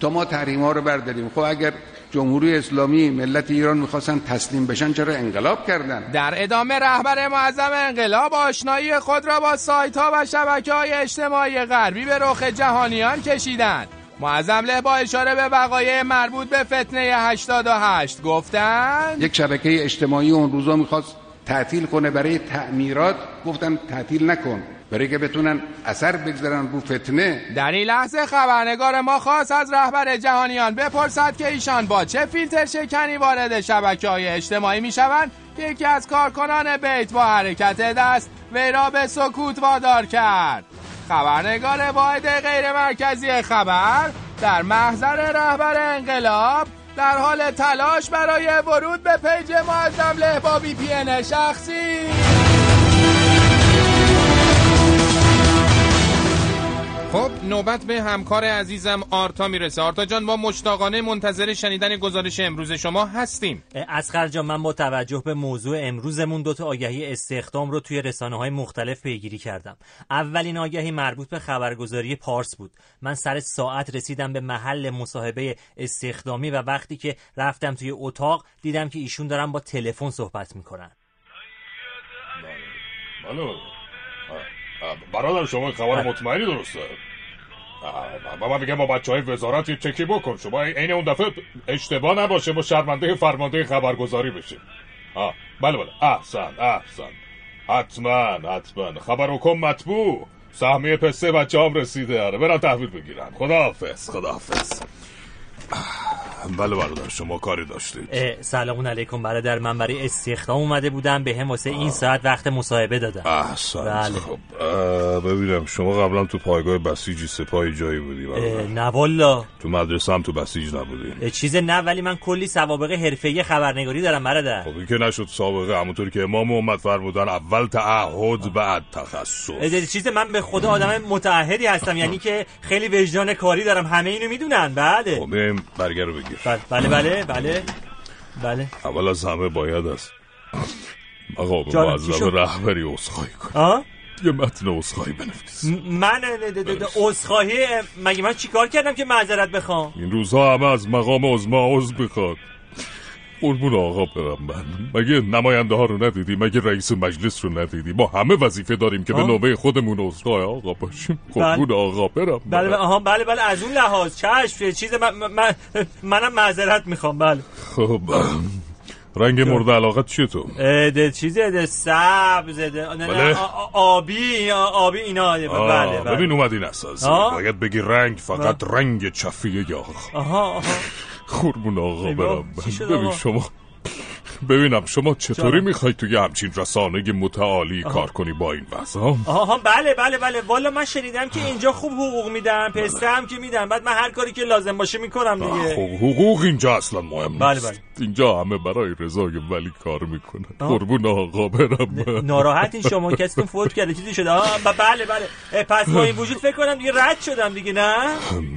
تا ما تحریم ها رو برداریم. خب اگر جمهوری اسلامی ملت ایران می‌خواستن تسلیم بشن چرا انقلاب کردن؟ در ادامه رهبر معظم انقلاب آشنایی خود را با سایت ها و شبکه های اجتماعی غربی به رخ جهانیان کشیدند. معظم له با اشاره به وقایع مربوط به فتنه 88 گفتند یک شبکه اجتماعی اون روزا می‌خواست تعطیل کنه برای تعمیرات. گفتن تعطیل نکن. برای که بتونن اثر بگذارن رو فتنه. در این لحظه خبرنگار ما خواست از رهبر جهانیان بپرسد که ایشان با چه فیلتر شکنی وارد شبکه های اجتماعی می شوند که یکی از کارکنان بیت با حرکت دست وی را به سکوت وادار کرد. خبرنگار واحد غیر مرکزی خبر در محضر رهبر انقلاب در حال تلاش برای ورود به page معظم له با VPN شخصی. خب نوبت به همکار عزیزم آرتا می‌رسه. آرتا جان با مشتاقانه منتظر شنیدن گزارش امروز شما هستیم. اسخر جان من با توجه به موضوع امروزمون دوتا آگهی استخدام رو توی رسانه های مختلف پیگیری کردم. اولین آگهی مربوط به خبرگزاری پارس بود. من سر ساعت رسیدم به محل مصاحبه استخدامی و وقتی که رفتم توی اتاق دیدم که ایشون دارن با تلفن صحبت می‌کنن. بله. برادر شما خبر مطمئنی درسته؟ و من میگم با بچه های وزارت یه چکی بکن. شما عین اون دفعه اشتباه نباشه با شرمنده فرمانده خبرگزاری بشیم. آه بله بله. احسن احسن. حتما حتما. خبر حکم مطبوع. سهمیه پسته بچه هم رسیده. آره برم تحویل بگیرم خداحافظ خداحافظ. بله برادر شما کاری داشتید. سلام علیکم. برادر من برای استخدام اومده بودم. به هم واسه این ساعت وقت مصاحبه دادم. احسن بله. خب ببینم شما قبلا تو پایگاه بسیجی سپاهی جایی بودی برادر. نه والا تو مدرسه هم تو بسیج نبودی. چیز نه ولی من کلی سوابق حرفه‌ای خبرنگاری دارم برادر. خب که نشد سابقه همونطور که امام محمد فرمودن اول تعهد بعد تخصص. چیز من به خدا آدم متعهدی هستم. یعنی که خیلی وجدان کاری دارم. همه اینو می‌دونن. بله. خب بریم برگر رو بگیر. بله بله بله بله بله. اول از همه باید است. چی معظم شد؟ رهبری اصخایی کن؟ یه متن اصخایی بنویس. من اه، مگه من چیکار کردم که معذرت بخوام؟ این روزها همه از مقام عظما عضو بخواد قربون آقا برم من. مگه نماینده ها رو ندیدی؟ مگه رئیس مجلس رو ندیدی؟ ما همه وظیفه داریم که به آه. نوبه خودمون عذرخواه آقا باشیم. قربون آقا برم. بله. آها بله بله از اون لحاظ. چشم چیز من, من منم معذرت می‌خوام. بله. خب رنگ مورد علاقت چیه تو؟ ده چیزه ده سبز ده نه، بله. آبی آبی اینا. بله آه، بله ببین اومد این اساس آه. باید بگی رنگ فقط رنگ چفیه یا آها آها. قربون آقا برم ببین؟ شما ببینم شما چطوری. می‌خوای توی همچین رسانه متعالی آها. کار کنی با این وضع؟ ها؟ آها بله بله بله. والا من شنیدم که اینجا خوب حقوق میدن پسته هم که میدن. بعد من هر کاری که لازم باشه می‌کنم دیگه. خب حقوق اینجا اصلا مهم بله، نیست. بله. اینجا همه برای رضای ولی کار می‌کنن. قربون آقا برم. ناراحتین شما. [LAUGHS] کسیتون فوت کرده چیزی شده؟ آه بله بله. پس با این وجود فکر کنم دیگه رد شدم دیگه نه؟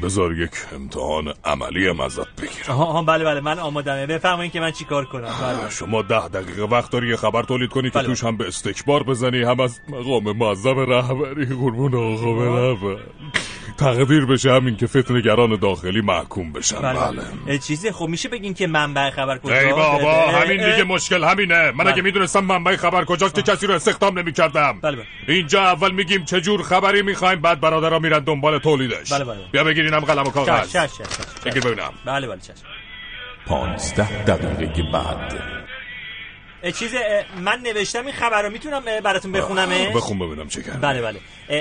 بذار یک امتحان عملی ازت بگیرم. آها آها، بله بله. من آمادمه. بفرمایید که من چیکار کنم. بله. شما ده دقیقه وقت داری یه خبر تولید کنی که بله. توش هم به استکبار بزنی هم از مقام معظم رهبری قربون آقا برم. تقدیر بشه همین که فتنگران داخلی محکوم بشن. بله. بله. چیزی خب میشه بگین که منبع خبر کجا؟ ای بابا اه، همین دیگه مشکل همینه. من بله. اگه می‌دونستم منبع خبر کجاست که کسی رو استخدام نمی کردم بله بله. اینجا اول میگیم چه جور خبری می‌خوایم بعد برادرها میرن دنبال تولیدش. بله، بله. بیا بگیرینم قلم و کاغذ. بگیر ببینم. بله بله چشم پانزده دقیقه بعد. چیز من نوشتم این خبر رو می‌تونم براتون بخونمش بخون ببینم چه کرد بله بله.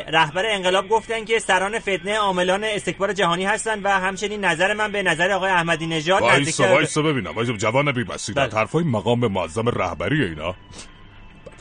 رهبر انقلاب گفتن که سران فتنه عاملان استکبار جهانی هستند و همچنین نظر من به نظر آقای احمدی نژاد وایسا وایسا ببینم. وایسا جوان بی بسیدت بله. حرفای مقام معظم رهبری اینا.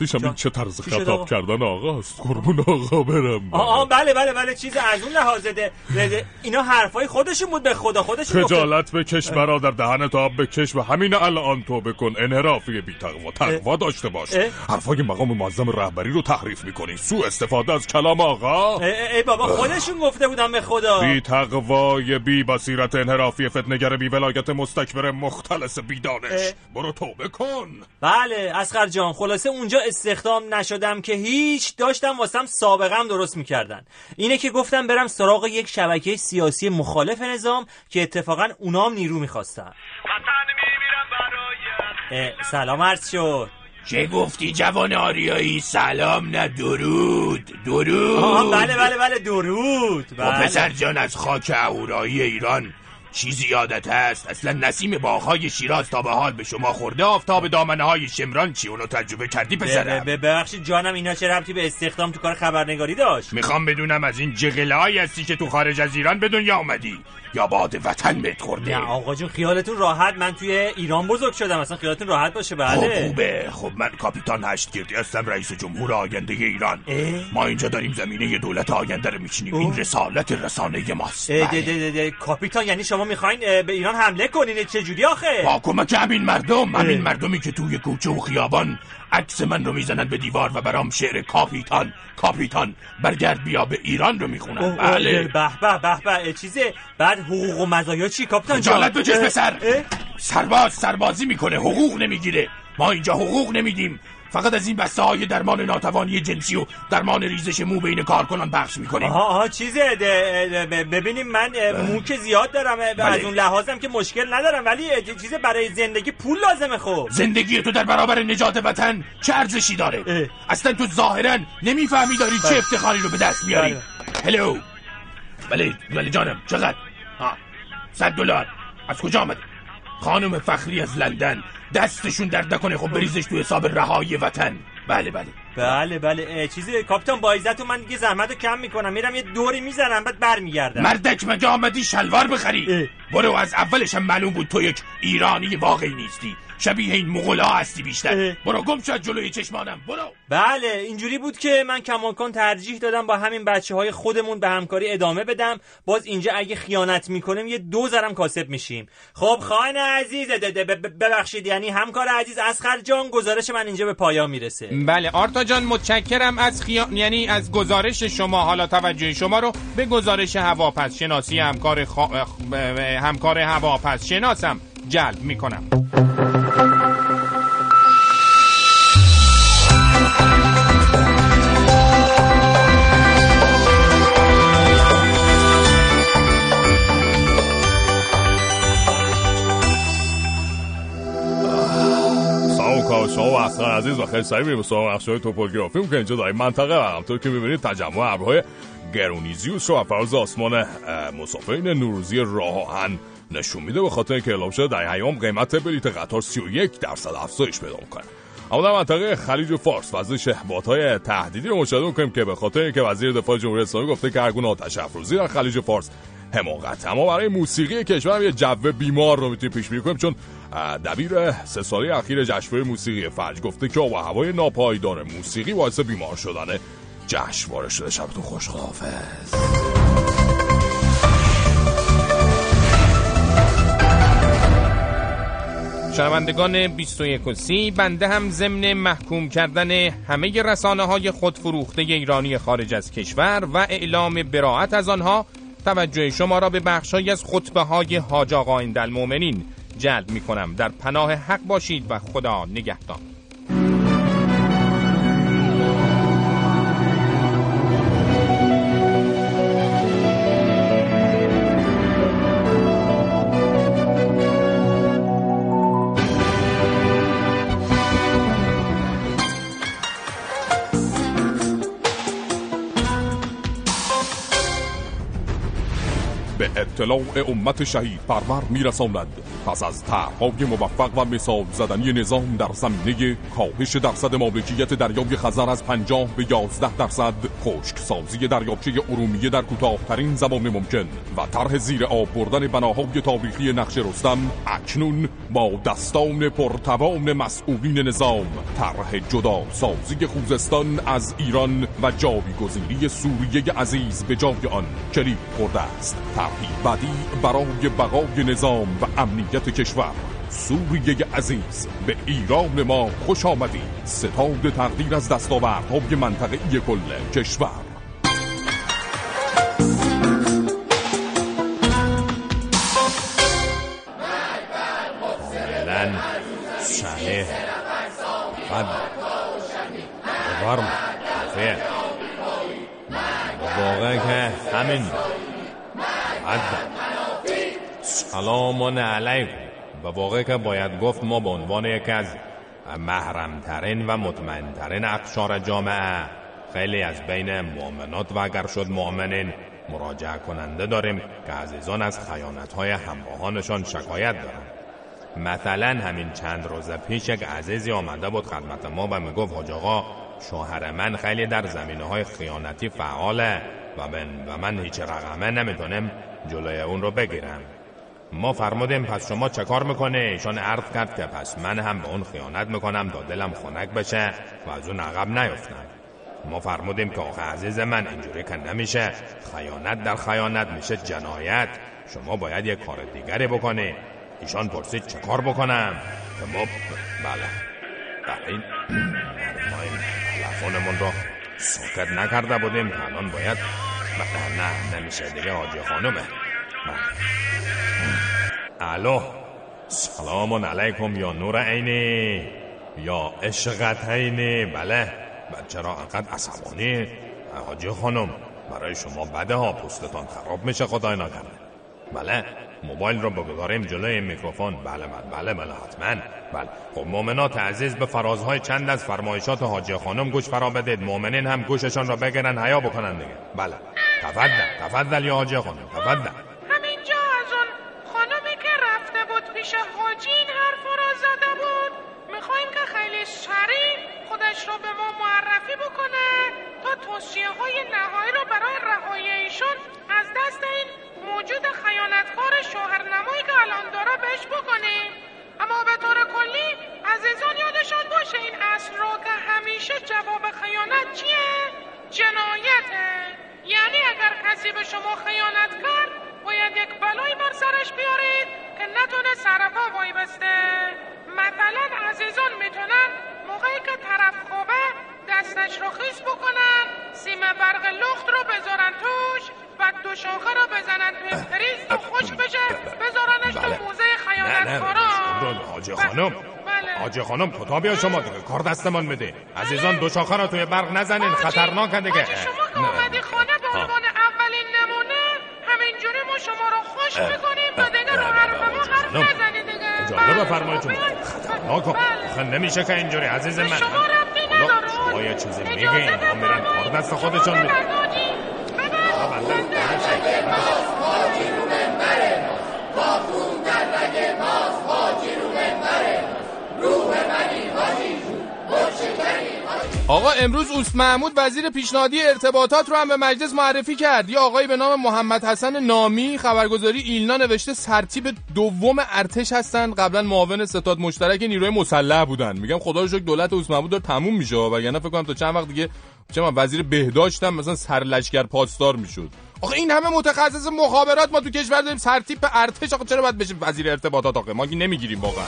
هم این چه طرز خطاب آقا؟ کردن آقاست قربون آقا برم. آه آه، بله بله بله چیز از اون لحاظه ده- ده- ده- اینا حرفای خودشون بود به خدا خودشون. خجالت بکش برادر دهنت آب بکش و همین الان تو بکن. انحرافی بی تقوا تقوا داشته باش. حرفای مقام معظم رهبری رو تحریف می‌کنی. سو استفاده از کلام آقا. ای بابا خودشون گفته بودن به خدا. بی تقوای بی بصیرت انحرافی فتنگر بی ولایت مستکبر مختلس بی دانش اه. برو توبه کن. بله اسخر جان خلاصه اونجا استخدام نشدم که هیچ داشتم واسم سابقم درست می‌کردن. اینه که گفتم برم سراغ یک شبکه سیاسی مخالف نظام که اتفاقا اونام نیرو می‌خواستن. سلام عرض شد. چه گفتی جوان آریایی؟ سلام نه درود. درود. آه بله بله بله درود. و بله. پسر جان از خاک اهورایی ایران. چیزی یادت هست؟ اصلا نسیم باغهای شیراز تا به حال به شما خورده آفتاب دامنه های شمران چی؟ اونو تجربه کردی پسرم؟ ببخشید جانم اینا چه ربطی به استخدام تو کار خبرنگاری داشت؟ می‌خوام بدونم از این جغلهایی هستی که تو خارج از ایران به دنیا اومدی یا باد وطن بهت خورده؟ نه آقا جون خیالتون راحت. من توی ایران بزرگ شدم. اصلا خیالتون راحت باشه. خب بله خوبه. خب من کاپیتان هشتگردی هستم رئیس جمهور آینده ایران. ما اینجا داریم زمینه دولت آینده رو میچینیم. این رسالت رسانه ماست. بله. ده- ده، کاپیتان یعنی شما می‌خواین به ایران حمله کنین چه جوری آخه؟ با کمک همین مردم همین. مردمی که توی کوچه و خیابان عکس من رو می‌زنن به دیوار و برام شعر کاپیتان کاپیتان برگرد بیا به ایران رو می‌خونن. بله. به به به به چیزه؟ بعد حقوق و مزایا چی؟ کاپیتان جان. خجالت بکش پسر. اه، سرباز سربازی می‌کنه حقوق نمی‌گیره. ما اینجا حقوق نمیدیم. فقط از این بسته های درمان ناتوانی جنسی و درمان ریزش مو بین کارکنان بخش می‌کنیم. آها آها چیزه ده- ده- ب- ببینیم من اه، مو که زیاد دارم اه، بله. از اون لحاظم که مشکل ندارم ولی اه، چیزه برای زندگی پول لازمه خب. زندگی تو در برابر نجات وطن چه ارزشی داره؟ اصلا تو ظاهرا نمی‌فهمی داری چه بله. افتخاری رو به دست میاری. هلو بله بله جانم چقدر؟ ها صد دلار. از کجا آمده خانم فخری از لندن. دستشون درد نکنه. خب بریزش تو حساب رهایی وطن. بله بله. بله بله. چیزی کاپیتان با من دیگه زحمت رو کم می‌کنم. میرم یه دوری می‌زنم بعد برمیگردم. مردک مگه آمدی شلوار بخری؟ برو از اولش هم معلوم بود تو یک ایرانی واقعی نیستی. شبیه این مغلا هستی بیشتر. برو گم شد جلوی چشمانم. برو. بله اینجوری بود که من کماکان ترجیح دادم با همین بچه های خودمون به همکاری ادامه بدم. باز اینجا اگه خیانت می‌کنیم یه دو زرم کاسب میشیم. خب خواهن عزیز ببخشید یعنی همکار عزیز اسخر جان گزارش من اینجا به پایان می‌رسه. بله آرتا جان متشکرم از خیا... یعنی از گزارش شما. حالا توجه شما رو به گزارش هواپس شناسی همکار ب- همکار هواپس شناسم جلب می‌کنم. اصلا عزیز و خیلی سریع میریم سراغ بخشای توپوگرافی که اینجا این منطقه و همطور که می‌بینید تجمع ابرهای گرونیزیوس رو از فراز آسمان مسافرین نوروزی راه آهن نشون میده. به خاطر اینکه اعلام شده در ایام قیمت بلیت قطار 31 درصد افزایش پیدا می‌کنه. اما در منطقه خلیج فارس وزش بادهای تهدیدی رو مشاهده می‌کنیم که به خاطر اینکه وزیر دفاع جمهوری اسلامی گفته که هر گونه آتش افروزی در خلیج فارس حماقت اما برای موسیقی کشور یه جو بیمار رو می‌تونیم پیش بینی کنیم چون دبیر سه ساله اخیر جشنواره موسیقی فرج گفته که آب هوای ناپایدار موسیقی باعث بیمار شدن جشنواره شده. شبتون خوش خداحافظ. شنوندگان 21 و 30 بنده هم ضمن محکوم کردن همه رسانه های خودفروخته ایرانی خارج از کشور و اعلام براعت از آنها توجه شما را به بخشهایی از خطبه های حاج آقا جلب می کنم در پناه حق باشید و خدا نگهدار. اطلاع امت شهید پرور میرساند پس از طرحهای موفق و مثال زدنی نظام در زمینه کاهش درصد مالکیت دریای خزر از 50 به 11 درصد خشک سازی دریاچه ارومیه در کوتاهترین زمان ممکن و طرح زیر آب بردن بناهای تاریخی نقش رستم. اکنون با دستان پرتوان مسئولین نظام طرح جدا سازی خوزستان از ایران و جایگزینی سوریه عزیز به جای آن کلید خورده است. طرحی بعدی برای بقای نظام و امنیت کشور سوریه عزیز به ایران ما خوش آمدید. ستاد تقدیر از دستاوردهای منطقه کل کشور. سلام علیکم. و واقعا که باید گفت ما به عنوان یکی از محرمترین و مطمئنترین اقشار جامعه خیلی از بین مؤمنات و اگر شد مؤمنین مراجعه کننده داریم که عزیزان از خیانتهای همراهانشان شکایت دارند. مثلا همین چند روز پیش یک عزیزی آمده بود خدمت ما و می‌گفت حاج آقا شوهر من خیلی در زمینه های خیانتی فعاله و من, و من هیچ رقمه نمی‌تونم جلوی اون رو بگیرم. ما فرمودیم پس شما چه کار می‌کنه ایشان عرض کرد که پس من هم به اون خیانت می‌کنم تا دلم خنک بشه و از اون عقب نیفتم. ما فرمودیم که آخه عزیز من اینجوری که نمیشه. خیانت در خیانت میشه جنایت. شما باید یک کار دیگری بکنی. ایشان پرسید چه کار بکنم؟ که ما بله. بله ما این تلفنمون رو ساکت نکرده بودیم. الان باید بله نه نمیشه دیگه حاجی خانومه. بله. الو. سلام علیکم یا نور عینی یا عشقت عینی. بله چرا انقدر عصبانی. حاجی خانم برای شما بده ها پوستتان خراب میشه خدای نکنه. بله موبایل رو بگذاریم جلوی میکروفون. بله بله بله بله حتما. بله. خب مؤمنات عزیز به فرازهای چند از فرمایشات حاجی خانم گوش فرا بدید. مؤمنین هم گوششان را بگیرن حیا بکنن دیگه. بله. تفضل تفضل یا حاجی خانم تفضل. همیشه جواب خیانت چیه؟ جنایته یعنی اگر کسی به شما خیانت کرد باید یک بلایی بر سرش بیارید که نتونه سر پا وای بسته. مثلا عزیزان می‌تونن موقعی که طرف خوبه دستش رو خیس بکنن سیم برق لخت رو بذارن توش و دو شاخه رو بزنن توی پریز تا خوش بشه بذارنش تو موزه خیانتکاران. حاجی خانم. حاجی خانم کتا بیا شما دیگه. کار دستمان میده عزیزان دو شاخه رو توی برق نزنین. خطرناکه دیگه. شما که اومدی خانه به عنوان اولین نمونه همینجوری ما شما رو خوش می‌کنیم و دیگه رو حرف ما حرف نزنید دیگه. اجازه بفرمایید شما. خطرناکه. آخه نمیشه که اینجوری عزیز من. شما یه چیزی میگین. اینا میرن کار دست خودشون میده آقا امروز اوست محمود وزیر پیشنهادی ارتباطات رو هم به مجلس معرفی کرد. یه آقایی به نام محمد حسن نامی خبرگزاری ایلنا نوشته سرتیپ دوم ارتش هستن. قبلا معاون ستاد مشترک نیروی مسلح بودن. میگم خدا رو شکر دولت اوست محمود داره تموم میشه. وگرنه فکر کنم تا چند وقت دیگه چه من وزیر بهداشتم مثلا سرلشکر پاسدار می‌شد. آخه این همه متخصص مخابرات ما تو کشور داریم. سرتیپ ارتش آخه چرا باید بشه وزیر ارتباطات آخه ما نمی‌گیریم واقعا.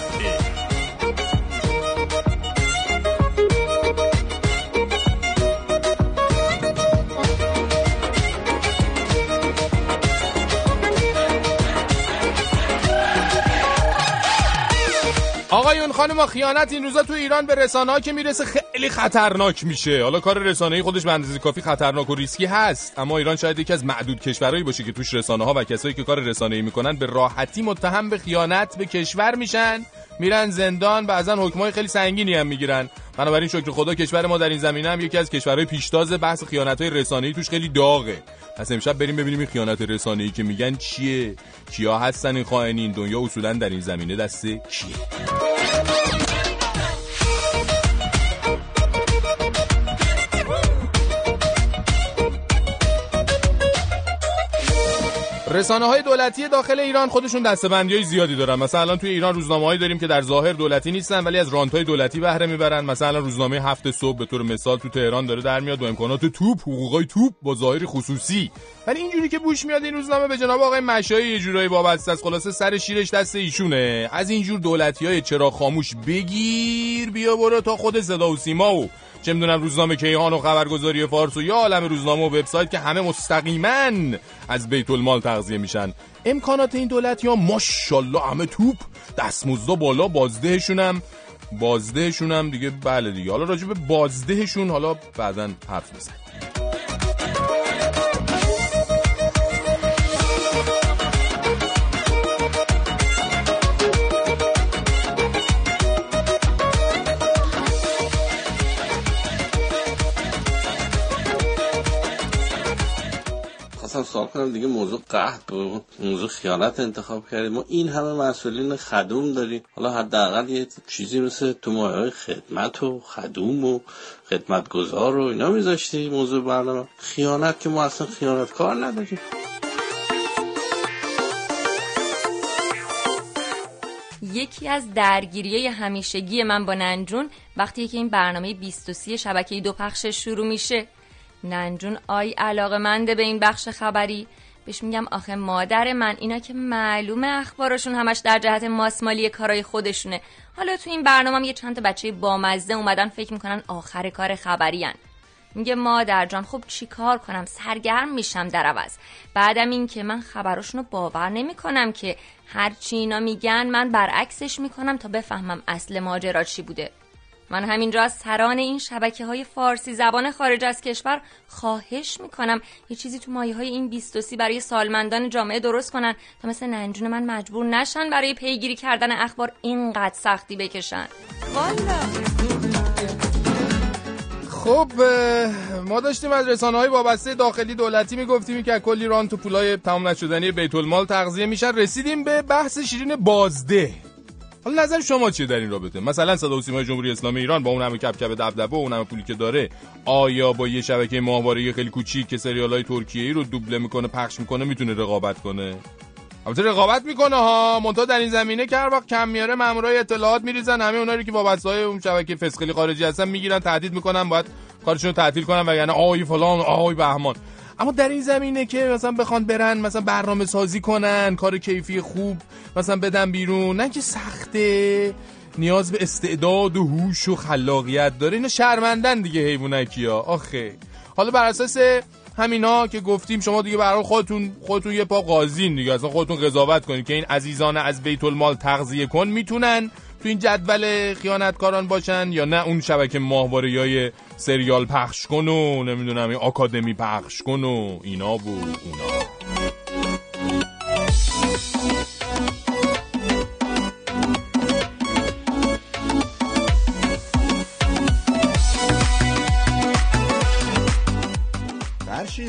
آقایون خانم خیانت این روزا تو ایران به رسانه ها که می‌رسه خیلی خطرناک میشه. حالا کار رسانه‌ای خودش به اندازه کافی خطرناک و ریسکی هست. اما ایران شاید یکی از معدود کشورهایی باشه که توش رسانه ها و کسایی که کار رسانه‌ای می‌کنن به راحتی متهم به خیانت به کشور میشن. میرن زندان بعضا حکمای خیلی سنگینی هم می‌گیرن. بنابراین شکر خدا کشور ما در این زمینه هم یکی از کشورهای پیشتاز بحث خیانت های رسانه‌ای توش خیلی داغه. پس امشب بریم ببینیم این خیانت رسانه‌ای که میگن چیه؟ کیا هستن این خائنین؟ دنیا اصولا در این زمینه دست کیه؟ رسانه های دولتی داخل ایران خودشون دستبندی های زیادی دارن. مثلا الان توی ایران روزنامه هایی داریم که در ظاهر دولتی نیستن ولی از رانت های دولتی بهره می‌برن. مثلا روزنامه هفت صبح به طور مثال تو تهران داره در میاد با امکانات توپ حقوقای توپ با ظاهر خصوصی ولی اینجوری که بوش میاد این روزنامه به جناب آقای مشایی یه جورایی وابسته است. خلاصه سر شیرش دست ایشونه. از اینجور دولتی های چرا خاموش بگیر بیا برو تا خود صدا و سیما و چه می‌دونم روزنامه کیهان و خبرگزاری فارس و یا عالم روزنامه و وبسایت که همه مستقیما از بیت المال تغذیه میشن. امکانات این دولت یا ماشاءالله همه توپ. دستمزد بالا بازدهشون هم بازدهشون هم دیگه بله دیگه. حالا راجع به بازدهشون حالا بعدا حرف می‌زنیم. خواستم سوال کنم دیگه موضوع قهد بود موضوع خیانت انتخاب کردیم. ما این همه مسئولین خدوم داریم. حالا حداقل یه چیزی مثل تو مایه خدمت و خدوم و خدمتگزار و اینا میذاشتی موضوع برنامه. خیانت که ما اصلا خیانت کار نداریم. یکی از درگیری همیشگی من با ننجون وقتی که این برنامه 23 شبکه دو پخش شروع میشه. ننجون آی علاقه منده به این بخش خبری. بهش میگم آخه مادر من اینا که معلومه اخبارشون همش در جهت ماسمالی کارای خودشونه. حالا تو این برنامه هم یه چند تا بچه بامزه اومدن فکر می‌کنن آخر کار خبریان میگه مادر جان خب چی کار کنم؟ سرگرم میشم در عوض. بعدم این که من خبراشونو باور نمی‌کنم که هرچی اینا میگن من برعکسش می‌کنم تا بفهمم اصل ماجرا چی بوده. من همینجا از سران این شبکه های فارسی زبان خارج از کشور خواهش می‌کنم یه چیزی تو مایه های این بیستوسی برای سالمندان جامعه درست کنن تا مثل ننجون من مجبور نشن برای پیگیری کردن اخبار اینقدر سختی بکشن. والا خب ما داشتیم از رسانه های وابسته داخلی دولتی می‌گفتیم که کلی ران تو پولای تمام نشدنی بیت المال تغذیه میشن. رسیدیم به بحث شیرین بازده. حالا نظر شما چیه در این رابطه؟ مثلا صدا و سیمای جمهوری اسلامی ایران با اون همه کپکپ دبدبه و اون همه پولی که داره آیا با یه شبکه ماهواره خیلی کوچیک که سریال های ترکیه ای رو دوبله می‌کنه پخش می‌کنه می‌تونه رقابت کنه؟ البته رقابت می‌کنه ها. منتها در این زمینه که هر وقت کم میاره مامورای اطلاعات میریزن. همه اونایی که وابسته های اون شبکه فسقلی خارجی هستن می‌گیرن تهدید می‌کنن باید کارشون رو تعطیل کنن وگرنه آی فلان آی بهمان. اما در این زمینه که مثلا بخوان برن مثلا برنامه سازی کنن کار کیفی خوب مثلا بدن بیرون نه که سخته نیاز به استعداد و هوش و خلاقیت داره. اینا شرمندن دیگه حیوانکی ها. آخه. حالا بر اساس همینا که گفتیم شما دیگه برای خودتون خودتون یه پا قاضین دیگه. اصلا خودتون قضاوت کنید که این عزیزان از بیت المال تغذیه کن. می‌تونن تو این جدول خیانتکاران باشن یا نه اون شبکه ماهواره های سریال پخش کن و نمی‌دونم این آکادمی پخش کن و اینا بود اونا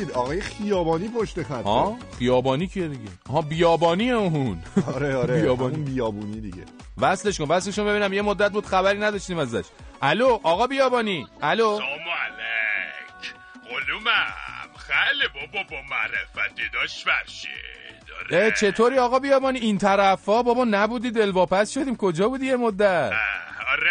فرشید آقای خیابانی پشت خط ها خیابانی کیه دیگه؟ ها بیابانی اون. آره آره [LAUGHS] بیابانی. همون بیابونی دیگه. وصلش کن وصلش کن ببینم یه مدت بود خبری نداشتیم ازش. الو آقا بیابانی. الو. سلام علیک. قلومم. خیلی بابا با معرفتی داشت فرشید آره. اه، چطوری آقا بیابانی؟ این طرفا بابا نبودی دلواپس شدیم. کجا بودی یه مدت؟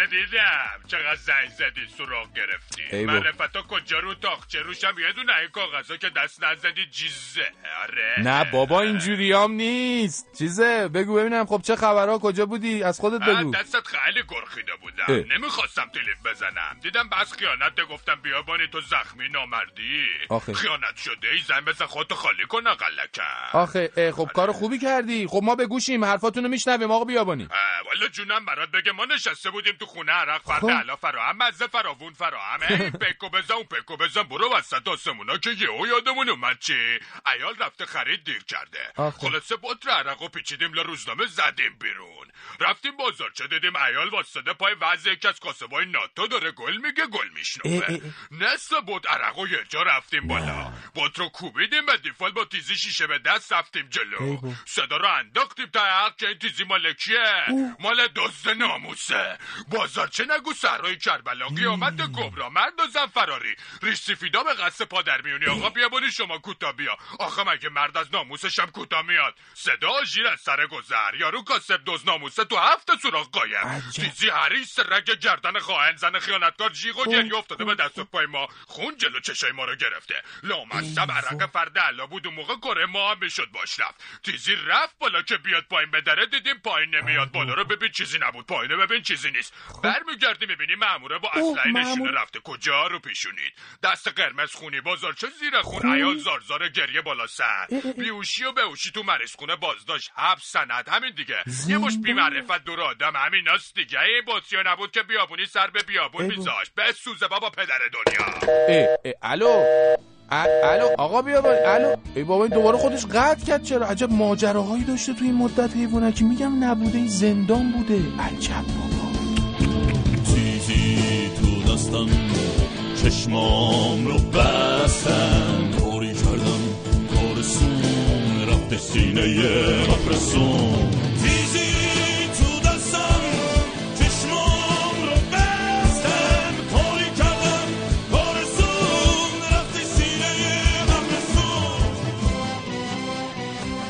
آره دیدم چقدر زنگ زدی سراغ گرفتی. بابا. معرفتا کجا رو تاخچه روشم یه دونه این کاغذا که دست نزدی جیزه. آره. نه بابا اینجوریام نیست. چیزه بگو ببینم خب چه خبرها کجا بودی؟ از خودت بگو. دستت خیلی گرخیده بودم. اه. نمی‌خواستم تلیف بزنم. دیدم بس خیانت گفتم بیابانی تو زخمی نامردی. آخه. خیانت شده ای زن بزن خودتو خالی کن اقلکم آخه خب کار خوبی کردی. خب ما به گوشیم حرفاتونو میشنویم. آقا بیابانی والا جونم برات بگه ما نشسته بودیم تو خونه عرق فرد خب. علا فراهم مزه فراوون فراهم. این [LAUGHS] پکو بزن اون پکو بزن. برو وسط آسمونا که یهو یادمون اومد چی؟ ایال رفته خرید دیر کرده. آخه. خلاصه بطر عرق و پیچیدیم روزنامه زدیم بیرون. رفتیم بازارچه دیدیم؟ ایال واسطه پای وضع یکی از کاسبای ناتو داره گل میگه گل میشنوه. نصف بود عرق و یه جا رفتیم بالا. بطر رو کوبیدیم به دیفال با تیزی شیشه به دست رفتیم جلو. صدا رو انداختیم تا حق که این تیزی مال کیه مال دزد ناموسه. بازارچه نگو سرای کربلا. قیامت کبرا مرد و زن فراری ریش سفیدا به قصد پادر میونی. آقا بیا بری شما کوتا بیا. آخه مگه مرد از ناموسش هم کوتا میاد؟ صدا ژیر از سر گذر. یارو کاسب دوز ناموسه تو هفت سوراخ قایم. تیزی هریس رگ گردن خواهن زن خیانتکار جیغ و گریه افتاده به دست و پای ما. خون جلو چشای ما رو گرفته. لامصب عرق فرد علا بود اون موقع کره ما هم می‌شد باش رفت. تیزی رفت بالا که بیاد پایین. به دره دیدیم پایین نمیاد. بالا رو ببین چیزی نبود. پایین رو ببین چیزی نیست. برمیگردی می‌بینی ماموره با اسلحه نشونه رفته. کجا رو پیشونید؟ دست قرمز خونی بازار. چه زیر خون؟ عیال زارزار گریه بالا سر. بیوشی و بهوشی تو مریض خونه بازداشت. حبس سند. همین دیگه. یه مش بی معرفت دور آدم. همین هست دیگه. این بطریه نبود که بیابونی سر به بیابون میذاش. به سوزه بابا پدر دنیا. اه، اه، الو؟ ا- الو؟ آقا بیابانی الو؟ ای بابا این دوباره خودش قطع کرد. چرا؟ عجب ماجراهایی داشته تو این مدت حیوانکی میگم نبوده این زندان بوده. عجب چیزی بستم چشمام رو بستم. کاری کردم کار سون رفته سینه مفرسون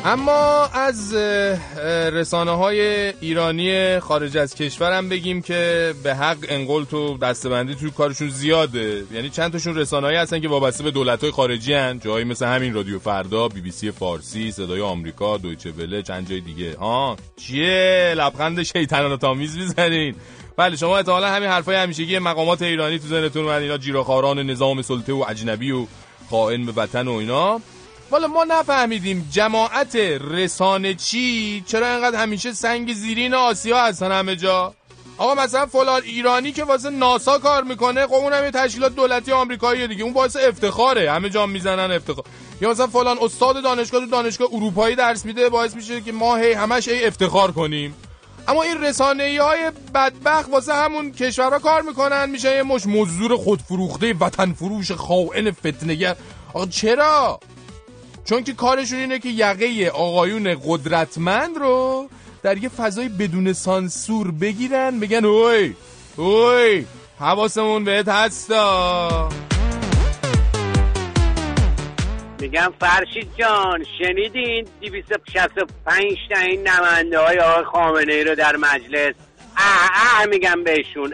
اما از رسانه های ایرانی خارج از کشورم بگیم که به حق انقل تو دستبندی توی کارشون زیاده. یعنی چند تاشون رسانه هایی هستن که وابسته به دولت های خارجی هن. جایی مثل همین رادیو فردا بی بی سی فارسی صدای آمریکا دویچه وله چند جای دیگه. ها چیه؟ لبخند شیطنان تامیز می‌زنین. بله شما احتمالا همین حرفای همیشگی مقامات ایرانی تو ذهنتون من. اینا جیراخاران نظام سلطه و اجنبی و خائن به وطن و اینا. والا ما نفهمیدیم جماعت رسانه چی؟ چرا اینقدر همیشه سنگ زیرین آسیا هستن همه جا؟ آقا مثلا فلان ایرانی که واسه ناسا کار می‌کنه خب اونم یه تشکیلات دولتی آمریکایی دیگه. اون باعث افتخاره. همه جا می‌زنن افتخار. یا مثلا فلان استاد دانشگاه تو دانشگاه اروپایی درس میده باعث میشه که ما هی همش هی افتخار کنیم. اما این رسانه های بدبخت واسه همون کشورها کار می‌کنن. میشه یه مش مزدور خودفروخته وطن فروش خائن فتنگر آقا چرا؟ چون که کارشون اینه که یقه آقایون قدرتمند رو در یه فضای بدون سانسور بگیرن بگن اوی اوی حواسمون بهت هستا. میگم فرشید جان شنیدین 265 تا این نمنده های آقای خامنه ای رو در مجلس؟ اه اه میگم بهشون.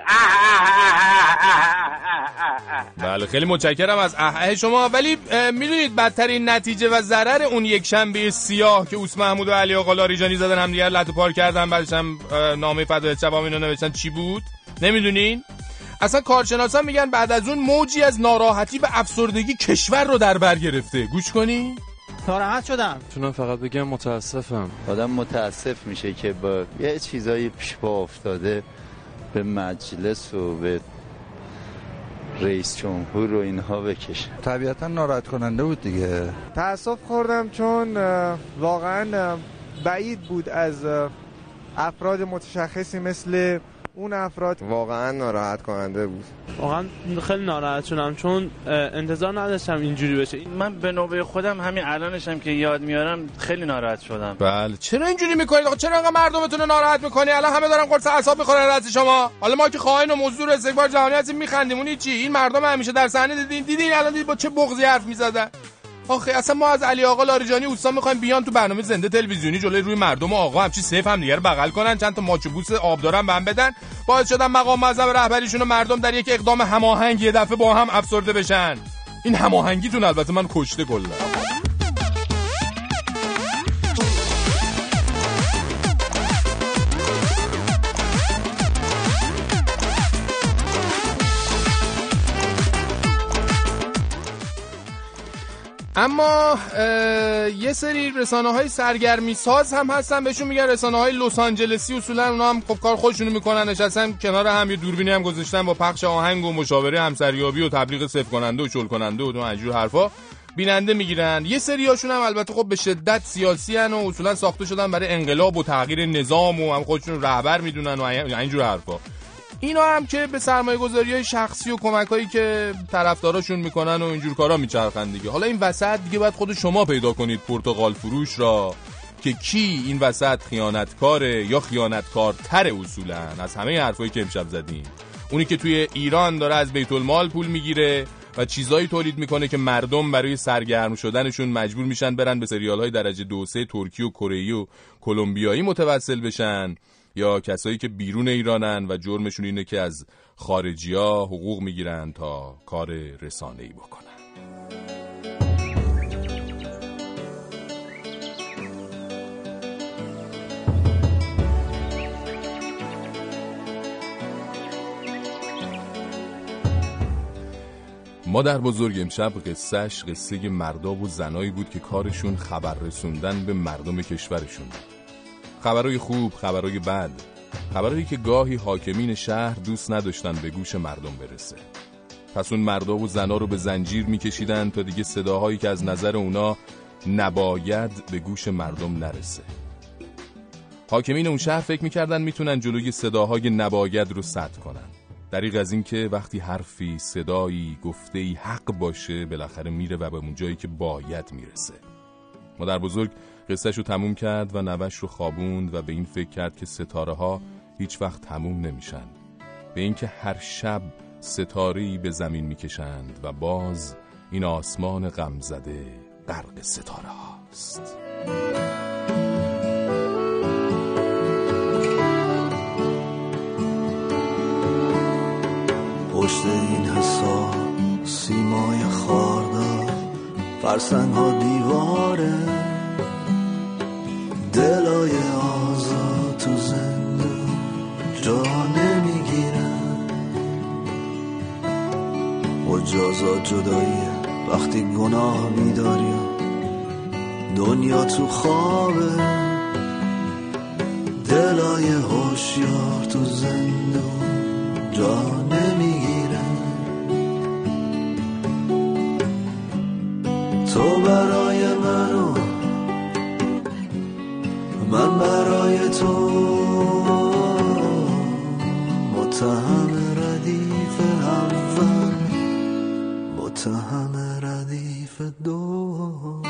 بله خیلی متشکرم از اه شما ولی می‌دونید بدترین نتیجه و ضرر اون یک شنبه سیاه که اوس محمود و علی آقا لاریجانی زدن هم دیگر لطو پار کردن بعدش هم نامه فدای شبام اینو نوشتن چی بود نمی‌دونین اصلا کارشناسان میگن بعد از اون موجی از ناراحتی به افسردگی کشور رو در بر گرفته گوش کنین ناراحت شدم. تونم فقط بگم متاسفم. آدم متاسف میشه که با یه چیزایی پیش پا افتاده به مجلس و به رئیس جمهور و اینها بکشه. طبیعتا ناراحت کننده بود دیگه. تاسف خوردم چون واقعا بعید بود از افراد متشخصی مثل اون افراد واقعا ناراحت کننده بود. واقعا خیلی ناراحت شدم چون انتظار نداشتم اینجوری بشه. من به نوبه خودم همین الانشم که یاد میارم خیلی ناراحت شدم. بله. چرا اینجوری می‌کنید؟ آقا چرا انقدر مردمتون رو ناراحت می‌کنی؟ الان همه دارن قرص اعصاب می‌خورن از شما. حالا ما که خائن و مزدور استکبار جهانی هستیم میخندیم. اون چی این مردم همیشه در صحنه دیدین دیدین الان دید با چه بغضی حرف می‌زدن. آخه اصلا ما از علی آقا لاریجانی اوستا می‌خوایم بیان تو برنامه زنده تلویزیونی جلوی روی مردم و آقا همچی سیف هم دیگه بغل کنن. چند تا ماچ و بوس آب دارن بهم بدن. باعث شدن مقام معظم رهبریشون و مردم در یک اقدام هماهنگ یه دفعه با هم افسرده بشن. این هماهنگیتون البته من کشته کلا اما یه سری رسانه های سرگرمی ساز هم هستن بهشون میگن رسانه های لس آنجلسی اصولا اونا هم خب کار خودشونو می‌کنن نشستن کنار هم یه دوربینی هم گذاشتن با پخش آهنگ و مشاوره همسریابی و تبلیغ صفر کننده و شل کننده و اینجور حرفا بیننده می‌گیرن. یه سریاشون هم البته خب به شدت سیاسی هن و اصولا ساخته شدن برای انقلاب و تغییر نظام و هم خودشون رهبر می‌دونن و اینجور حرفا. اینا هم که به سرمایه گذاری های شخصی و کمک هایی که طرفداراشون می‌کنن و اینجور کارا میچرخن دیگه. حالا این وسط دیگه باید خود شما پیدا کنید پرتغال فروش را که کی این وسط خیانتکاره یا خیانتکارتر اصولا؟ از همه حرفایی که امشب زدیم. اونی که توی ایران داره از بیت المال پول می‌گیره و چیزایی تولید می‌کنه که مردم برای سرگرم شدنشون مجبور میشن برن به سریال های درجه دو سه ترکی و کره و کلمبیایی متوسل بشن. یا کسایی که بیرون ایرانن و جرمشون اینه که از خارجی ها حقوق می‌گیرن تا کار رسانه ای بکنن مادر بزرگ امشب قصهش قصه مردا و زنایی بود که کارشون خبر رسوندن به مردم کشورشون بود. خبرای خوب، خبرای بد. خبرایی که گاهی حاکمین شهر دوست نداشتن به گوش مردم برسه. پس اون مردا و زنا رو به زنجیر میکشیدن تا دیگه صداهایی که از نظر اونا نباید به گوش مردم نرسه. حاکمین اون شهر فکر می‌کردن می‌تونن جلوی صداهای نباید رو سد کنن. دریغ از این که وقتی حرفی صدایی گفتهی حق باشه بالاخره میره و به اون جایی که باید می‌رسه. مادر بزرگ قصهش رو تموم کرد و نوش رو خوابوند و به این فکر کرد که ستاره ها هیچ وقت تموم نمیشن. به اینکه هر شب ستاره‌ای به زمین می‌کشند و باز این آسمان غمزده غرق ستاره هاست پشت این حساب سیمای خاردار فرسنگ ها دیواره. دلای آزاد تو زندون جا نمی‌گیره مجازات جداییه وقتی گناه میداری دنیا تو خوابه. دلای هوشیار تو زندون جا نمی‌گیره تو برای من برای تو متهم ردیف اول متهم ردیف دو